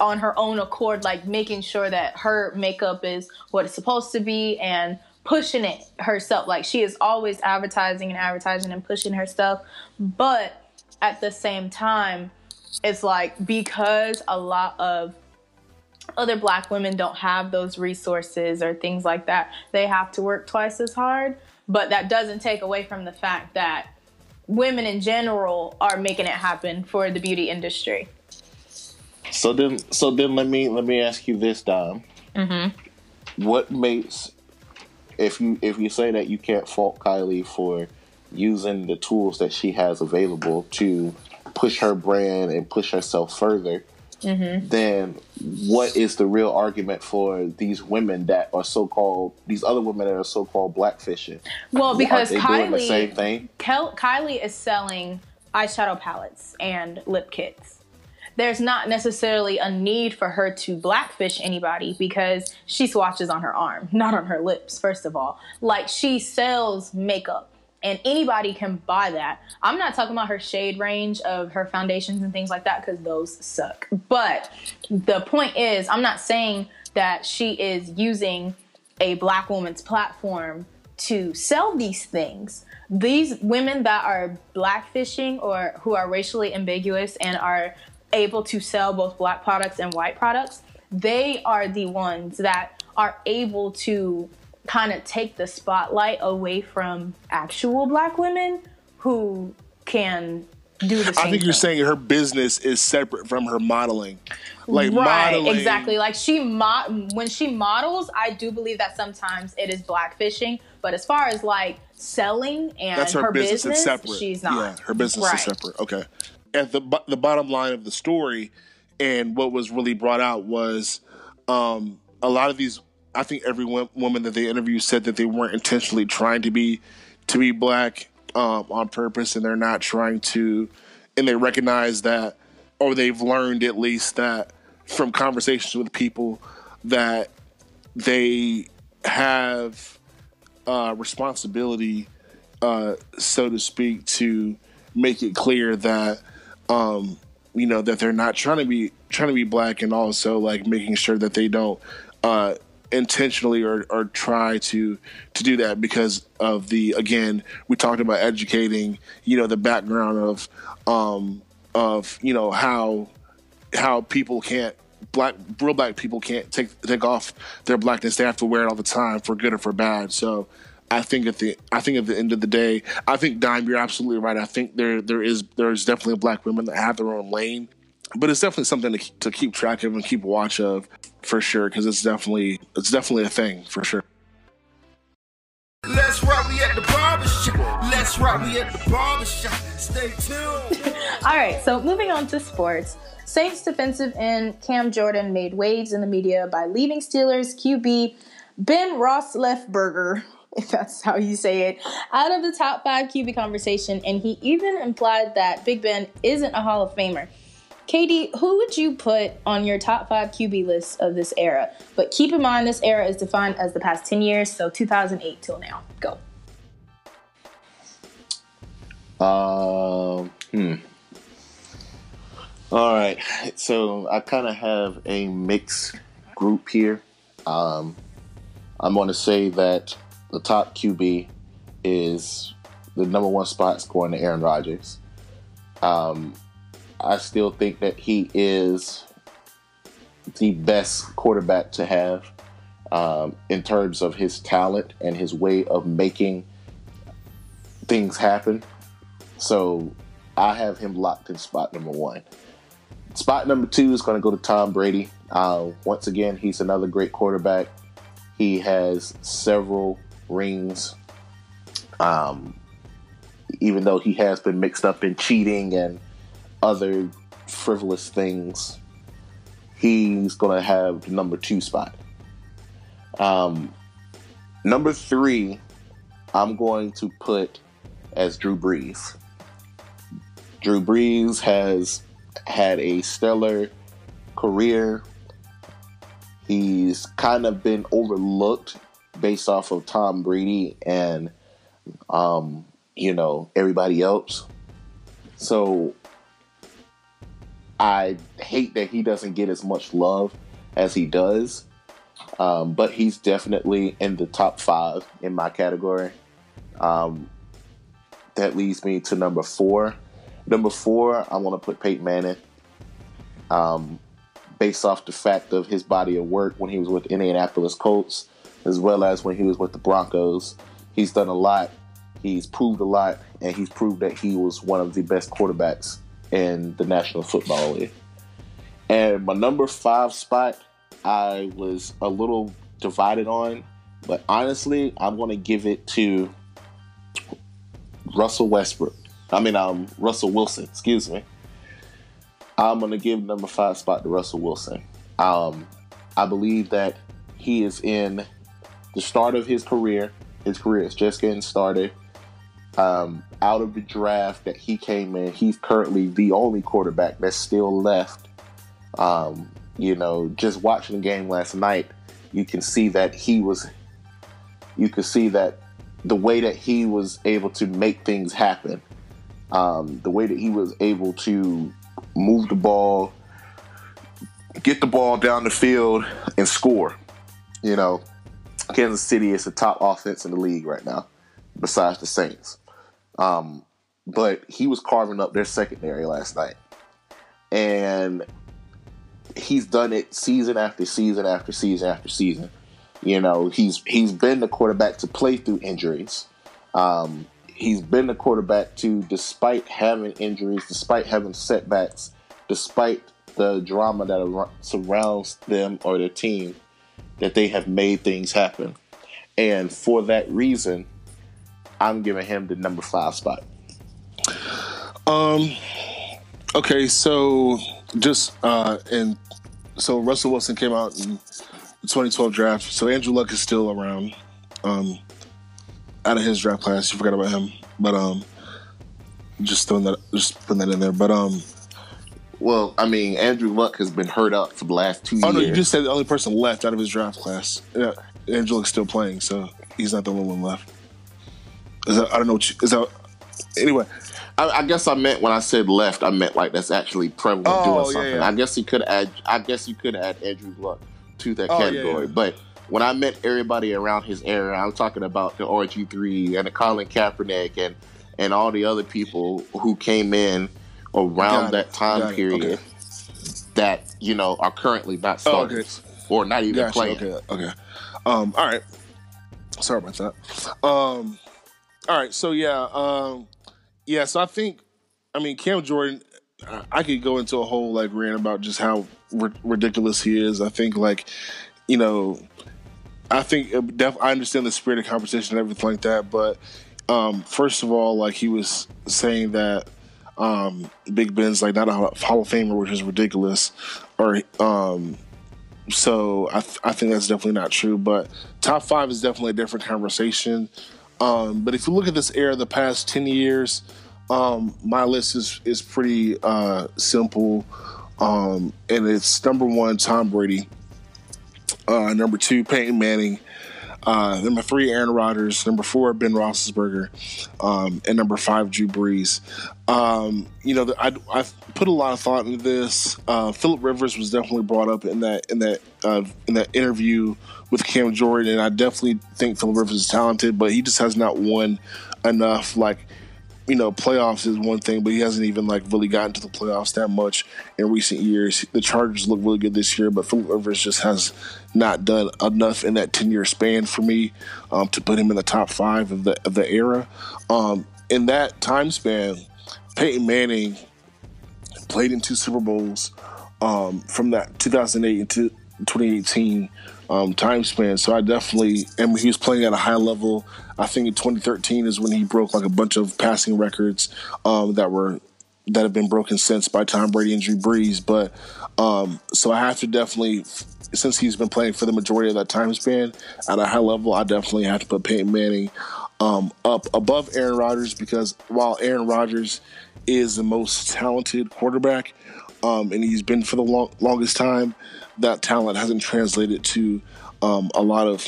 on her own accord, like making sure that her makeup is what it's supposed to be and pushing it herself. Like she is always advertising and advertising and pushing her stuff. But at the same time, it's like because a lot of other black women don't have those resources or things like that, they have to work twice as hard. But that doesn't take away from the fact that women in general are making it happen for the beauty industry. So then, so then, let me let me ask you this, Dom. Mm-hmm. What makes if you if you say that you can't fault Kylie for using the tools that she has available to push her brand and push herself further, Mm-hmm. then what is the real argument for these women that are so called these other women that are so called blackfishing? Well, because are they doing the Kylie, same thing? Kel- Kylie is selling eyeshadow palettes and lip kits. There's not necessarily a need for her to blackfish anybody because she swatches on her arm, [LAUGHS] not on her lips, first of all. Like she sells makeup and anybody can buy that. I'm not talking about her shade range of her foundations and things like that because those suck. But the point is, I'm not saying that she is using a black woman's platform to sell these things. These women that are blackfishing or who are racially ambiguous and are able to sell both black products and white products, they are the ones that are able to kind of take the spotlight away from actual black women who can do the same I think you're saying her business is separate from her modeling. Like right, modeling, exactly. Like she mo- when she models, I do believe that sometimes it is blackfishing. But as far as like selling and That's her, business, business, is separate. she's not. Yeah, her business Right. is separate. Okay. At the the bottom line of the story, and what was really brought out was um, a lot of these. I think every woman that they interviewed said that they weren't intentionally trying to be to be black um, on purpose, and they're not trying to. And they recognize that or they've learned at least that from conversations with people that they have uh, responsibility, uh, so to speak, to make it clear that um, you know that they're not trying to be trying to be black, and also like making sure that they don't uh, intentionally or, or try to to do that because of the again we talked about educating you know the background of um, of you know how how people can't black real black people can't take take off their blackness. They have to wear it all the time for good or for bad. So I think at the I think at the end of the day, I think Dime, you're absolutely right. I think there there is there's definitely black women that have their own lane, but it's definitely something to to keep track of and keep watch of for sure because it's definitely it's definitely a thing for sure. Let's rock, we at the barbershop. Let's rock, we at the barbershop. Stay tuned. [LAUGHS] All right, so moving on to sports. Saints defensive end Cam Jordan made waves in the media by leaving Steelers QB Ben Ross Roethlisberger, [LAUGHS] if that's how you say it, out of the top five QB conversation, and he even implied that Big Ben isn't a Hall of Famer. Katie, who would you put on your top five QB list of this era? But keep in mind, this era is defined as the past 10 years, so 2008 till now. Go. Um, hmm. All right. So I kind of have a mixed group here. Um, I'm going to say that the top QB is the number one spot is going to Aaron Rodgers. Um, I still think that he is the best quarterback to have um, in terms of his talent and his way of making things happen. So I have him locked in spot number one. Spot number two is going to go to Tom Brady. Uh, once again, he's another great quarterback. He has several rings. Um, even though he has been mixed up in cheating and other frivolous things, he's going to have the number two spot. Um, number three, I'm going to put as Drew Brees. Drew Brees has had a stellar career. He's kind of been overlooked based off of Tom Brady and, um, you know, everybody else. So I hate that he doesn't get as much love as he does. Um, but he's definitely in the top five in my category. Um, that leads me to number four. Number four, I want to put Peyton Manning. Um, based off the fact of his body of work when he was with Indianapolis Colts, as well as when he was with the Broncos. He's done a lot. He's proved a lot, and he's proved that he was one of the best quarterbacks in the National Football League. And my number five spot, I was a little divided on, but honestly, I'm going to give it to Russell Westbrook. I mean, um, Russell Wilson. Excuse me. I'm going to give number five spot to Russell Wilson. Um, I believe that he is in the start of his career. His career is just getting started. Um, out of the draft that he came in, he's currently the only quarterback that's still left. Um, you know, just watching the game last night, you can see that he was, you can see that the way that he was able to make things happen, um, the way that he was able to move the ball, get the ball down the field, and score. You know, Kansas City is the top offense in the league right now, besides the Saints. Um, but he was carving up their secondary last night. And he's done it season after season after season after season. You know, he's he's been the quarterback to play through injuries. Um, he's been the quarterback to, despite having injuries, despite having setbacks, despite the drama that surrounds them or their team, that they have made things happen. And for that reason, I'm giving him the number five spot. Um. Okay, so just uh, and so Russell Wilson came out in the 2012 draft. So Andrew Luck is still around. Um, out of his draft class, you forgot about him, but um, just throwing that, just putting that in there. But um, Well, I mean, Andrew Luck has been hurt up for the last two Oh years. no, you just said the only person left out of his draft class. Yeah, Andrew Luck's still playing, so he's not the only one left. Is that, I don't know. What you, is that anyway? I, I guess I meant when I said left, I meant like that's actually prevalent Oh, doing something. yeah. I guess you could add. I guess you could add Andrew Luck to that Oh, category. yeah. But when I met everybody around his era, I'm talking about the RG three and the Colin Kaepernick and and all the other people who came in around that time period okay. that you know are currently not Oh, okay. starters or not even Gotcha. playing. Okay. Okay. Um. All right. Sorry about that. Um. All right. So yeah. Um. Yeah. So I think. I mean, Cam Jordan. I- could go into a whole like rant about just how ri- ridiculous he is. I think like, you know, I think uh, def- I understand the spirit of competition and everything like that, but um, first of all, like he was saying that um, Big Ben's like not a Hall of Famer, which is ridiculous, or um, so I, th- I think that's definitely not true. But top five is definitely a different conversation. Um, but if you look at this era, the past ten years, um, my list is is pretty uh, simple, um, and it's number one Tom Brady, uh, number two Peyton Manning, uh, number three Aaron Rodgers, number four Ben Roethlisberger, um, and number five Drew Brees. Um, you know, I I put a lot of thought into this. Uh, Philip Rivers was definitely brought up in that in that uh, in that interview with Cam Jordan, and I definitely think Philip Rivers is talented, but he just has not won enough. Like you know, playoffs is one thing, but he hasn't even like really gotten to the playoffs that much in recent years. The Chargers look really good this year, but Philip Rivers just has not done enough in that ten year span for me um, to put him in the top five of the of the era. Um, in that time span, Peyton Manning played in two Super Bowls um, from that 2008 into 2018 um, time span. So I definitely, and he was playing at a high level. I think in 2013 is when he broke like a bunch of passing records um, that were that have been broken since by Tom Brady and Drew Brees. But um, so I have to definitely, since he's been playing for the majority of that time span at a high level, I definitely have to put Peyton Manning um, up above Aaron Rodgers because while Aaron Rodgers is the most talented quarterback, um, and he's been for the long, longest time, that talent hasn't translated to um, a lot of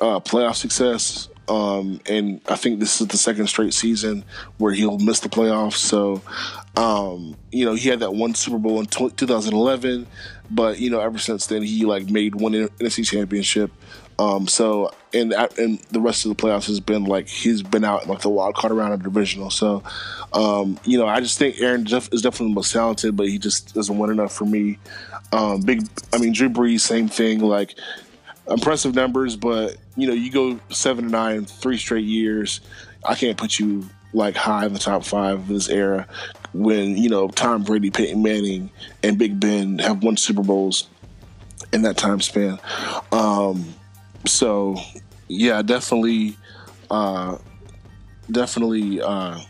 uh, playoff success. Um, and I think this is the second straight season where he'll miss the playoffs. So, um, you know, he had that one Super Bowl in tw 2011, but you know, ever since then, he like made one NFC Championship. Um, so, and and the rest of the playoffs has been like he's been out like the wild card around a divisional. So, um, you know, I just think Aaron is definitely the most talented, but he just doesn't win enough for me. Um, big, I mean, Drew Brees, same thing. Like impressive numbers, but you know, you go seven to nine, three straight years. I can't put you like high in the top five of this era when you know Tom Brady, Peyton Manning, and Big Ben have won Super Bowls in that time span. Um, so yeah, definitely, uh, definitely, uh,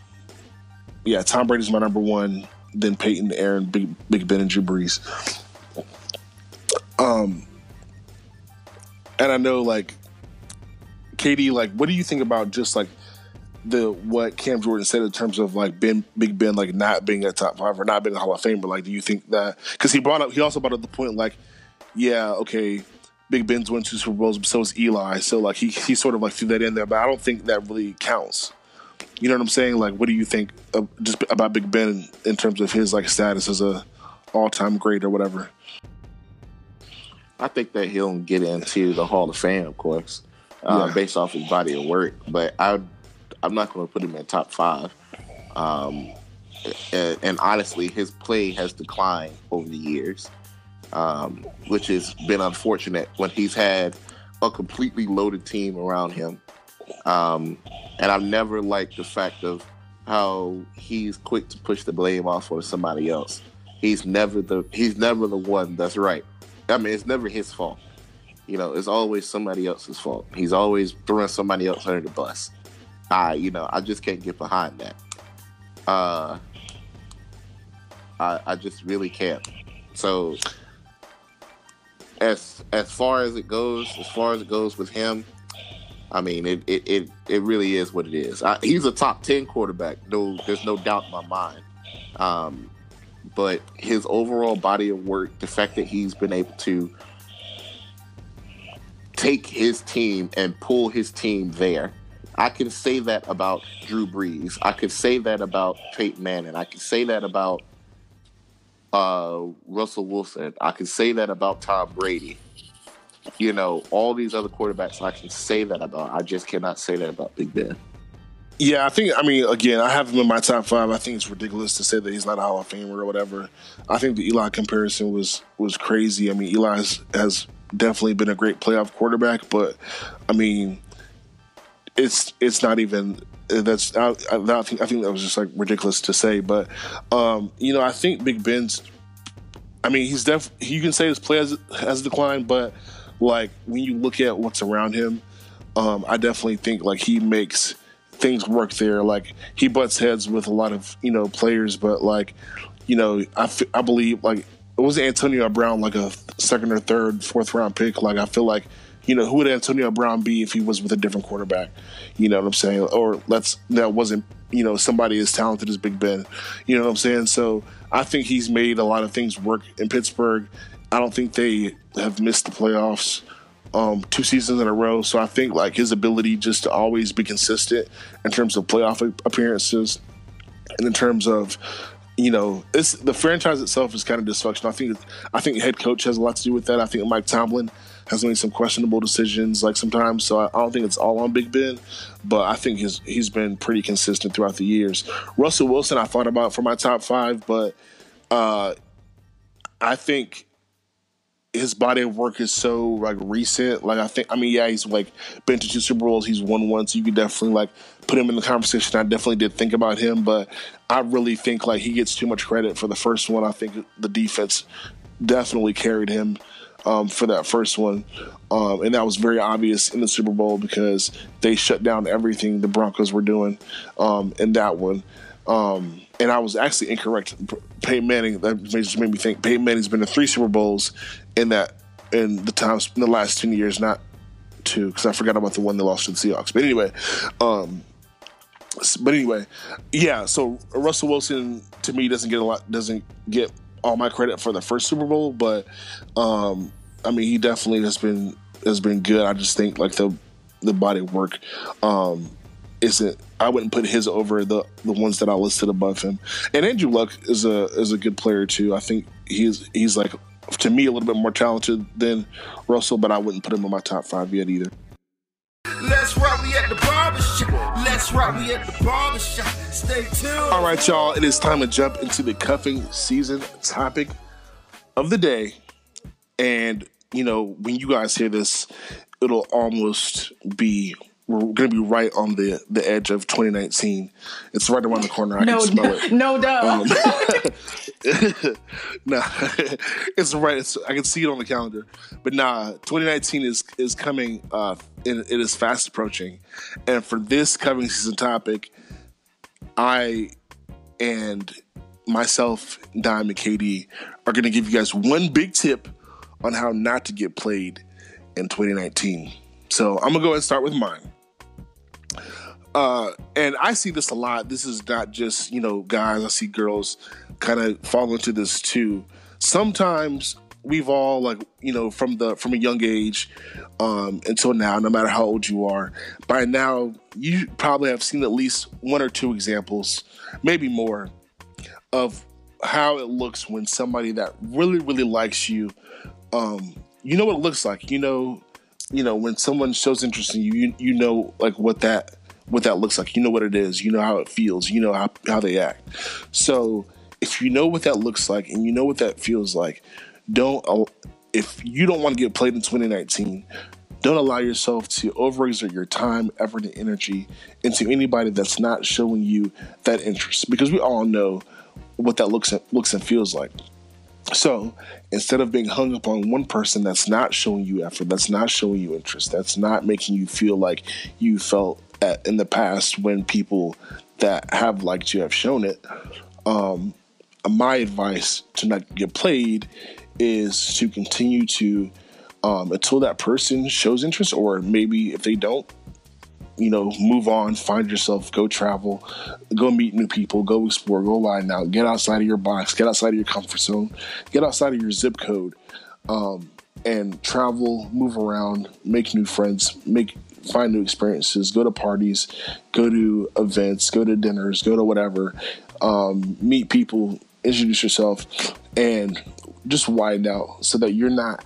yeah. Tom Brady's my number one. Then Peyton, Aaron, Big Big Ben, and Drew Brees. Um, and I know like Katie, like, what do you think about just like the what Cam Jordan said in terms of like Ben Big Ben like not being a top five or not being a Hall of Famer? Like, do you think that because he brought up he also brought up the point like, yeah, okay, Big Ben's won two Super Bowls, so is Eli. So like he he sort of like threw that in there, but I don't think that really counts. You know what I'm saying? Like, what do you think of, just about Big Ben in terms of his like status as a all time great or whatever? I think that he'll get into the Hall of Fame, of course, uh, Yeah. based off his body of work. But I, I'm not going to put him in top five. Um, and, and honestly, his play has declined over the years, um, which has been unfortunate when he's had a completely loaded team around him. Um, and I've never liked the fact of how he's quick to push the blame off on somebody else. He's never the he's never the one that's right. I mean, it's never his fault. You know, it's always somebody else's fault. He's always throwing somebody else under the bus. I, you know, I just can't get behind that. Uh, I, I just really can't. So, as as far as it goes, as far as it goes with him, I mean, it it it, it really is what it is. I, he's a top ten quarterback. No, there's no doubt in my mind. Um, but his overall body of work, the fact that he's been able to take his team and pull his team there. I can say that about Drew Brees. I could say that about Peyton Manning. I could say that about uh, Russell Wilson. I can say that about Tom Brady. You know, all these other quarterbacks I can say that about. I just cannot say that about Big Ben. Yeah, I think. I mean, again, I have him in my top five. I think it's ridiculous to say that he's not a Hall of Famer or whatever. I think the Eli comparison was was crazy. I mean, Eli has, has definitely been a great playoff quarterback, but I mean, it's it's not even that's I, I, think I think that was just like ridiculous to say. But um, you know, I think Big Ben's. I mean, he's def. You can say his play has, has declined, but like when you look at what's around him, um, I definitely think like he makes things work there. Like he butts heads with a lot of you know players, but like you know I, I believe like it was Antonio Brown like a second or third, fourth round pick. Like I feel like you know who would Antonio Brown be if he was with a different quarterback? You know what I'm saying? Or let's that wasn't you know somebody as talented as Big Ben. You know what I'm saying? So I think he's made a lot of things work in Pittsburgh. I don't think they have missed the playoffs um, two seasons in a row. So I think like his ability just to always be consistent in terms of playoff appearances and in terms of you know, it's the franchise itself is kind of dysfunctional. I think I think head coach has a lot to do with that. I think Mike Tomlin has made some questionable decisions like sometimes. So I, don't think it's all on Big Ben, but I think his he's been pretty consistent throughout the years. Russell Wilson, I thought about for my top five, but uh, I think his body of work is so like recent. Like I think, I mean, yeah, he's like been to two Super Bowls. He's won one, so you could definitely like put him in the conversation. I definitely did think about him, but I really think like he gets too much credit for the first one. I think the defense definitely carried him um, for that first one, um, and that was very obvious in the Super Bowl because they shut down everything the Broncos were doing um, in that one. Um, and I was actually incorrect. Peyton Manning that just made me think. Peyton Manning's been to three Super Bowls in that in the times in the last ten years, not two, because I forgot about the one they lost to the Seahawks. But anyway, um, but anyway, yeah. So Russell Wilson to me doesn't get a lot, doesn't get all my credit for the first Super Bowl, but um, I mean he definitely has been has been good. I just think like the the body work um, isn't I wouldn't put his over the the ones that I listed above him. And Andrew Luck is a is a good player too. I think he's he's like to me a little bit more talented than Russell, but I wouldn't put him in my top five yet either. Let's rock we at the barbershop. Let's rock we at the barbershop. Stay tuned. All right, y'all. It is time to jump into the cuffing season topic of the day. And you know, when you guys hear this, it'll almost be we're going to be right on the the edge of 2019. It's right around the corner. I no, can smell it. [LAUGHS] No doubt. Um, [LAUGHS] [LAUGHS] nah, it's right. It's, I can see it on the calendar. But nah, 2019 is is coming. Uh, and it is fast approaching. And for this coming season topic, I and myself, Dime and KD, are going to give you guys one big tip on how not to get played in 2019. So I'm gonna go ahead and start with mine. Uh, and I see this a lot. This is not just, you know, guys. I see girls kind of fall into this too. Sometimes we've all like, you know, from the from a young age um, until now, no matter how old you are, by now you probably have seen at least one or two examples, maybe more, of how it looks when somebody that really, really likes you, um, you know what it looks like. You know, you know when someone shows interest in you, you, you know like what that what that looks like. You know what it is. You know how it feels. You know how, how they act. So if you know what that looks like and you know what that feels like, don't if you don't want to get played in 2019, don't allow yourself to overexert your time, effort, and energy into anybody that's not showing you that interest. Because we all know what that looks looks and feels like. So instead of being hung up on one person that's not showing you effort, that's not showing you interest, that's not making you feel like you felt at, in the past when people that have liked you have shown it. Um, my advice to not get played is to continue to um, until that person shows interest, or maybe if they don't, you know, move on, find yourself, go travel, go meet new people, go explore, go line out, get outside of your box, get outside of your comfort zone, get outside of your zip code, um, and travel, move around, make new friends, make find new experiences, go to parties, go to events, go to dinners, go to whatever, um, meet people, introduce yourself, and just widen out so that you're not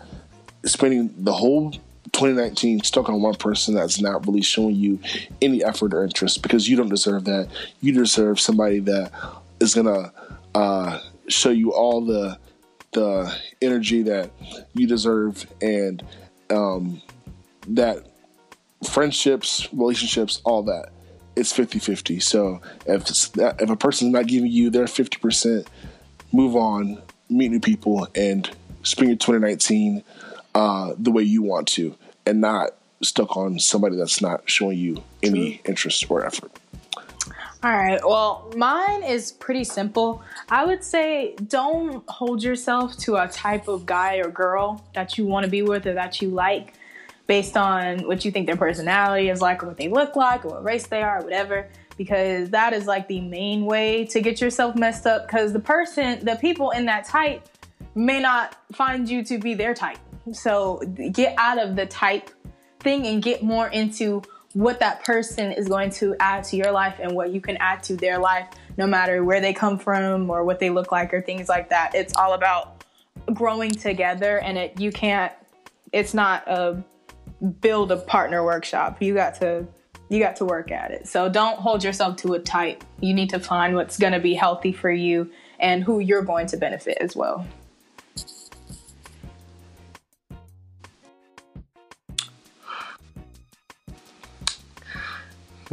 spending the whole 2019 stuck on one person that's not really showing you any effort or interest because you don't deserve that. You deserve somebody that is gonna uh, show you all the the energy that you deserve and um, that friendships, relationships, all that. It's 50-50. So if if a person's not giving you their 50%, move on, meet new people, and spring your 2019 uh, the way you want to and not stuck on somebody that's not showing you any interest or effort. All right. Well, mine is pretty simple. I would say don't hold yourself to a type of guy or girl that you want to be with or that you like based on what you think their personality is like or what they look like or what race they are or whatever because that is like the main way to get yourself messed up because the person, the people in that type may not find you to be their type. So get out of the type thing and get more into what that person is going to add to your life and what you can add to their life, no matter where they come from or what they look like or things like that. It's all about growing together and it you can't it's not a build a partner workshop. You got to you got to work at it. So don't hold yourself to a type. You need to find what's going to be healthy for you and who you're going to benefit as well.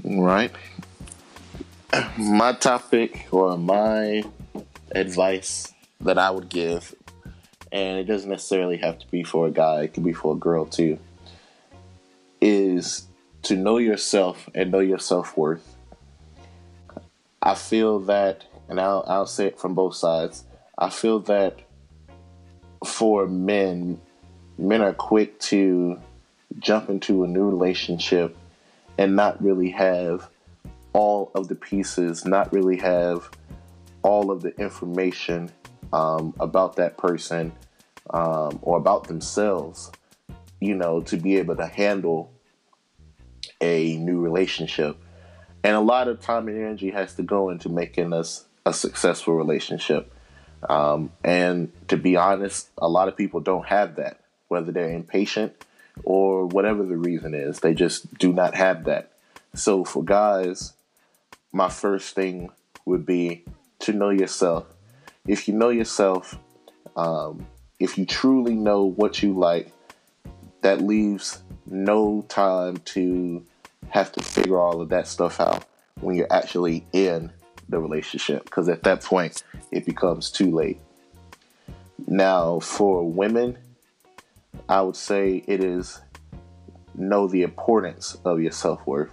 Right. My topic or my advice that I would give, and it doesn't necessarily have to be for a guy, it could be for a girl too, is to know yourself and know your self worth. I feel that, and I'll, I'll say it from both sides, I feel that for men, men are quick to jump into a new relationship and not really have all of the pieces, not really have all of the information um, about that person um, or about themselves, you know, to be able to handle a new relationship. And a lot of time and energy has to go into making us a successful relationship. Um, and to be honest, a lot of people don't have that, whether they're impatient or whatever the reason is. They just do not have that. So for guys, my first thing would be to know yourself. If you know yourself, um, if you truly know what you like, that leaves no time to have to figure all of that stuff out when you're actually in the relationship because at that point it becomes too late. Now, for women, I would say it is know the importance of your self worth.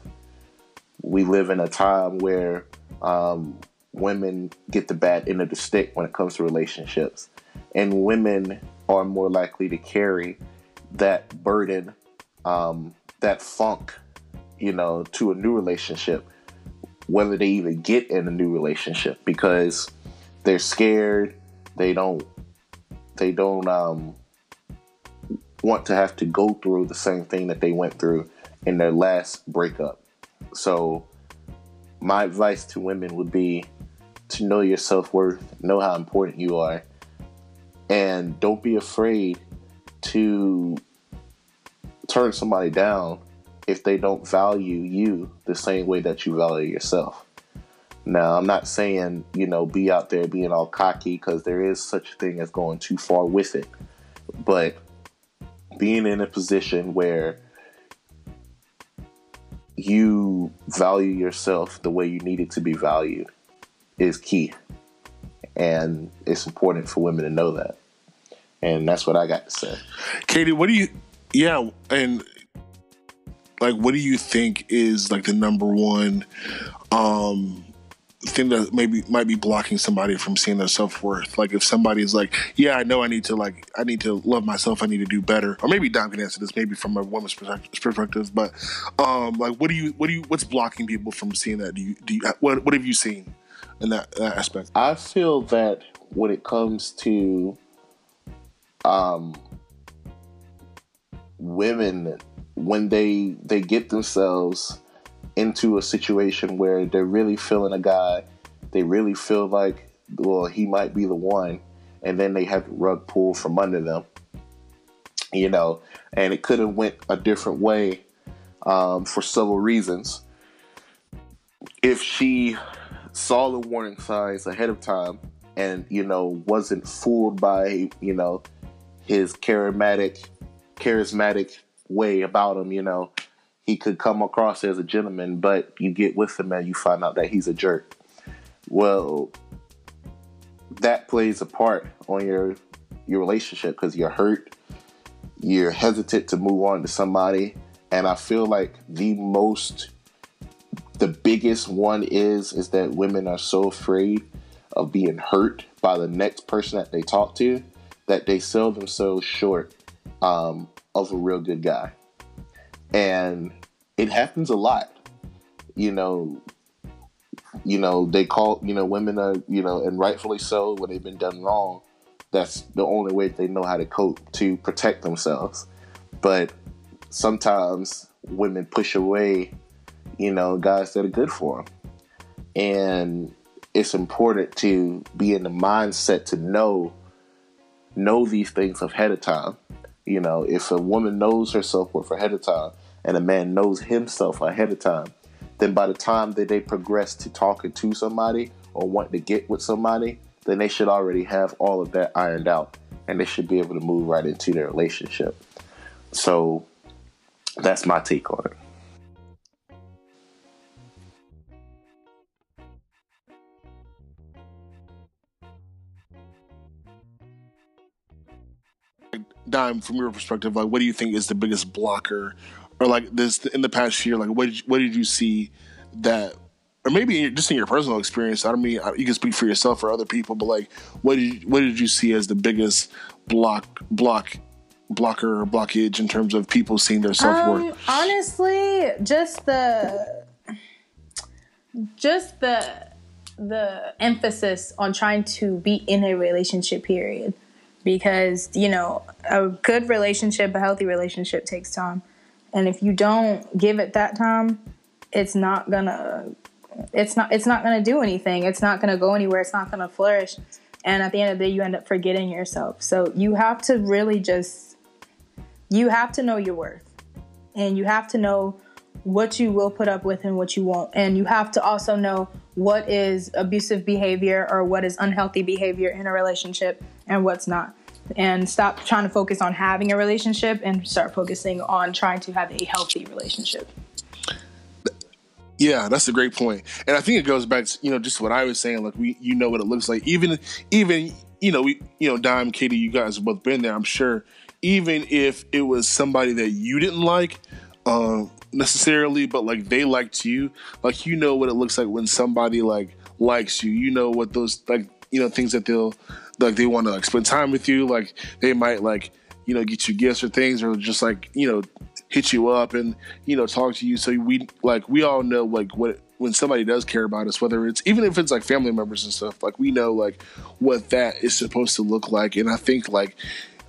We live in a time where um, women get the bad end of the stick when it comes to relationships, and women are more likely to carry that burden, um, that funk, you know, to a new relationship, whether they even get in a new relationship because they're scared, they don't, they don't um, want to have to go through the same thing that they went through in their last breakup. So, my advice to women would be to know your self worth, know how important you are, and don't be afraid to turn somebody down if they don't value you the same way that you value yourself. Now, I'm not saying, you know, be out there being all cocky because there is such a thing as going too far with it. But being in a position where you value yourself the way you need it to be valued is key. And it's important for women to know that. And that's what I got to say. KD, what do you, yeah, and like, what do you think is like the number one um, thing that maybe might be blocking somebody from seeing their self worth? Like if somebody's like, yeah, I know I need to like I need to love myself, I need to do better, or maybe Dom can answer this, maybe from a woman's perspective. But um, like, what do you what do you what's blocking people from seeing that? Do you do you what what have you seen in that, that aspect? I feel that when it comes to um women when they they get themselves into a situation where they're really feeling a guy, they really feel like, well, he might be the one, and then they have the rug pulled from under them. You know, and it could have went a different way um, for several reasons. If she saw the warning signs ahead of time and you know wasn't fooled by you know his charismatic charismatic way about him, you know, he could come across as a gentleman, but you get with him and you find out that he's a jerk. Well, that plays a part on your your relationship because you're hurt, you're hesitant to move on to somebody, and I feel like the most the biggest one is is that women are so afraid of being hurt by the next person that they talk to that they sell themselves short um, of a real good guy and it happens a lot. You know, you know they call you know women are you know and rightfully so when they've been done wrong. That's the only way they know how to cope to protect themselves. But sometimes women push away, you know, guys that are good for them, and it's important to be in the mindset to know know these things ahead of time. You know, if a woman knows her self worth ahead of time, and a man knows himself ahead of time, then by the time that they progress to talking to somebody or want to get with somebody, then they should already have all of that ironed out and they should be able to move right into their relationship. So that's my take on it. Dime, from your perspective, like, what do you think is the biggest blocker or like this in the past year? Like, what did you, what did you see that, or maybe just in your personal experience? I don't mean you can speak for yourself or other people, but like, what did you, what did you see as the biggest block block blocker or blockage in terms of people seeing their self worth? Um, honestly, just the just the the emphasis on trying to be in a relationship period because you know a good relationship a healthy relationship takes time and if you don't give it that time it's not gonna it's not it's not gonna do anything. It's not gonna go anywhere. It's not gonna flourish. And at the end of the day you end up forgetting yourself. So you have to really just you have to know your worth. And you have to know what you will put up with and what you won't. And you have to also know what is abusive behavior or what is unhealthy behavior in a relationship and what's not and stop trying to focus on having a relationship and start focusing on trying to have a healthy relationship. Yeah, that's a great point, and I think it goes back to you know just what I was saying. Like we, you know what it looks like. Even, even you know we, you know, Dime, KD, you guys have both been there. I'm sure. Even if it was somebody that you didn't like, uh, necessarily, but like they liked you, like you know what it looks like when somebody like likes you. You know what those like you know things that they'll like they want to like spend time with you. Like they might like you know get you gifts or things, or just like you know hit you up and you know talk to you. So we like we all know like what when somebody does care about us, whether it's even if it's like family members and stuff, like we know like what that is supposed to look like. And I think like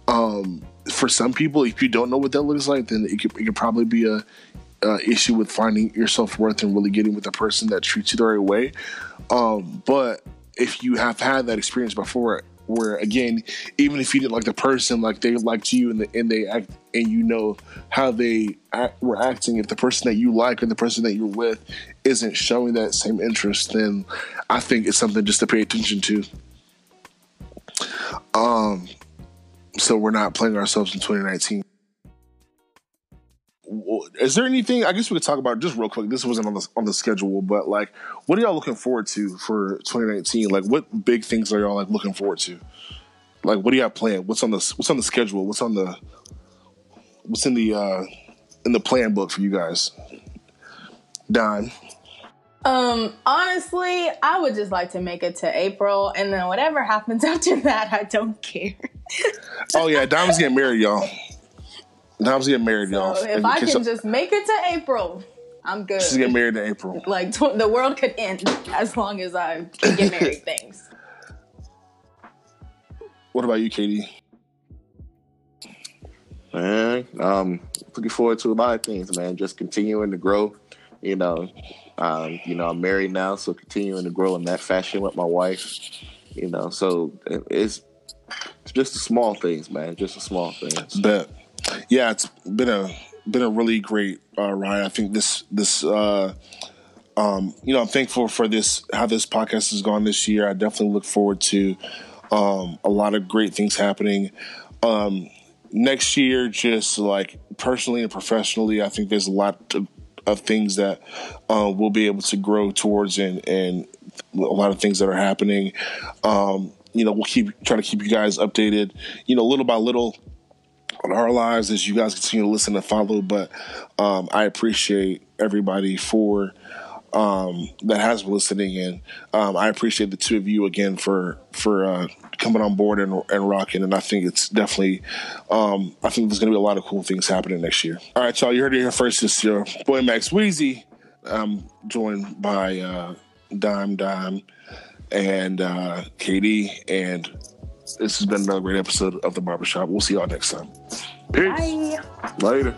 um for some people, if you don't know what that looks like, then it could, it could probably be a issue with finding your self worth and really getting with a person that treats you the right way. Um, but if you have had that experience before, where again, even if you didn't like the person, like they liked you and, the, and they act, and you know how they act, were acting. If the person that you like or the person that you're with isn't showing that same interest, then I think it's something just to pay attention to. Um, so we're not playing ourselves in 2019 is there anything? I guess we could talk about just real quick. This wasn't on the on the schedule, but like, what are y'all looking forward to for 2019? Like, what big things are y'all like looking forward to? Like, what do y'all plan? What's on the What's on the schedule? What's on the What's in the uh in the plan book for you guys? Dom. Um, honestly, I would just like to make it to April, and then whatever [LAUGHS] happens after that, I don't care. Oh yeah, Dom's getting married, y'all. Dom's getting married, y'all. If And I can just make it to April, I'm good. she's getting married in April. [LAUGHS] Like tw- the world could end as long as I can get married. [LAUGHS] Things. What about you, KD? Man, um, looking forward to a lot of things, man. Just continuing to grow. You know, um, you know, I'm married now, so continuing to grow in that fashion with my wife. You know, so it's it's just the small things, man. Just the small things. Bet. Yeah, it's been a been a really great uh, ride. I think this this uh, um, you know I'm thankful for this how this podcast has gone this year. I definitely look forward to um, a lot of great things happening. Um, next year, just like personally and professionally, I think there's a lot of, of things that uh, we'll be able to grow towards and and a lot of things that are happening. Um, you know, we'll keep try to keep you guys updated. You know, little by little on our lives as you guys continue to listen and follow. But um, I appreciate everybody for um, that has been listening, and um, I appreciate the two of you again for for uh, coming on board and, and rocking. And I think it's definitely, um, I think there's going to be a lot of cool things happening next year. All right, y'all, you heard it here first. This your boy Max Weezy. I'm joined by uh, Dime Dime and uh, and this has been another great episode of the Barbershop. We'll see y'all next time. Peace. Later.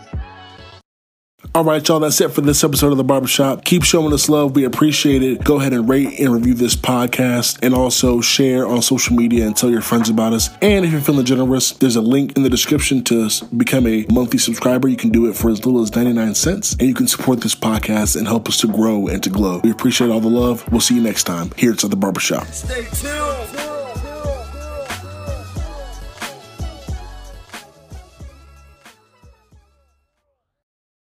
All right, y'all, that's it for this episode of The Barbershop. Keep showing us love. We appreciate it. Go ahead and rate and review this podcast and also share on social media and tell your friends about us. And if you're feeling generous, there's a link in the description to become a monthly subscriber. You can do it for as little as 99 cents and you can support this podcast and help us to grow and to glow. We appreciate all the love. We'll see you next time here at The Barbershop. Stay tuned.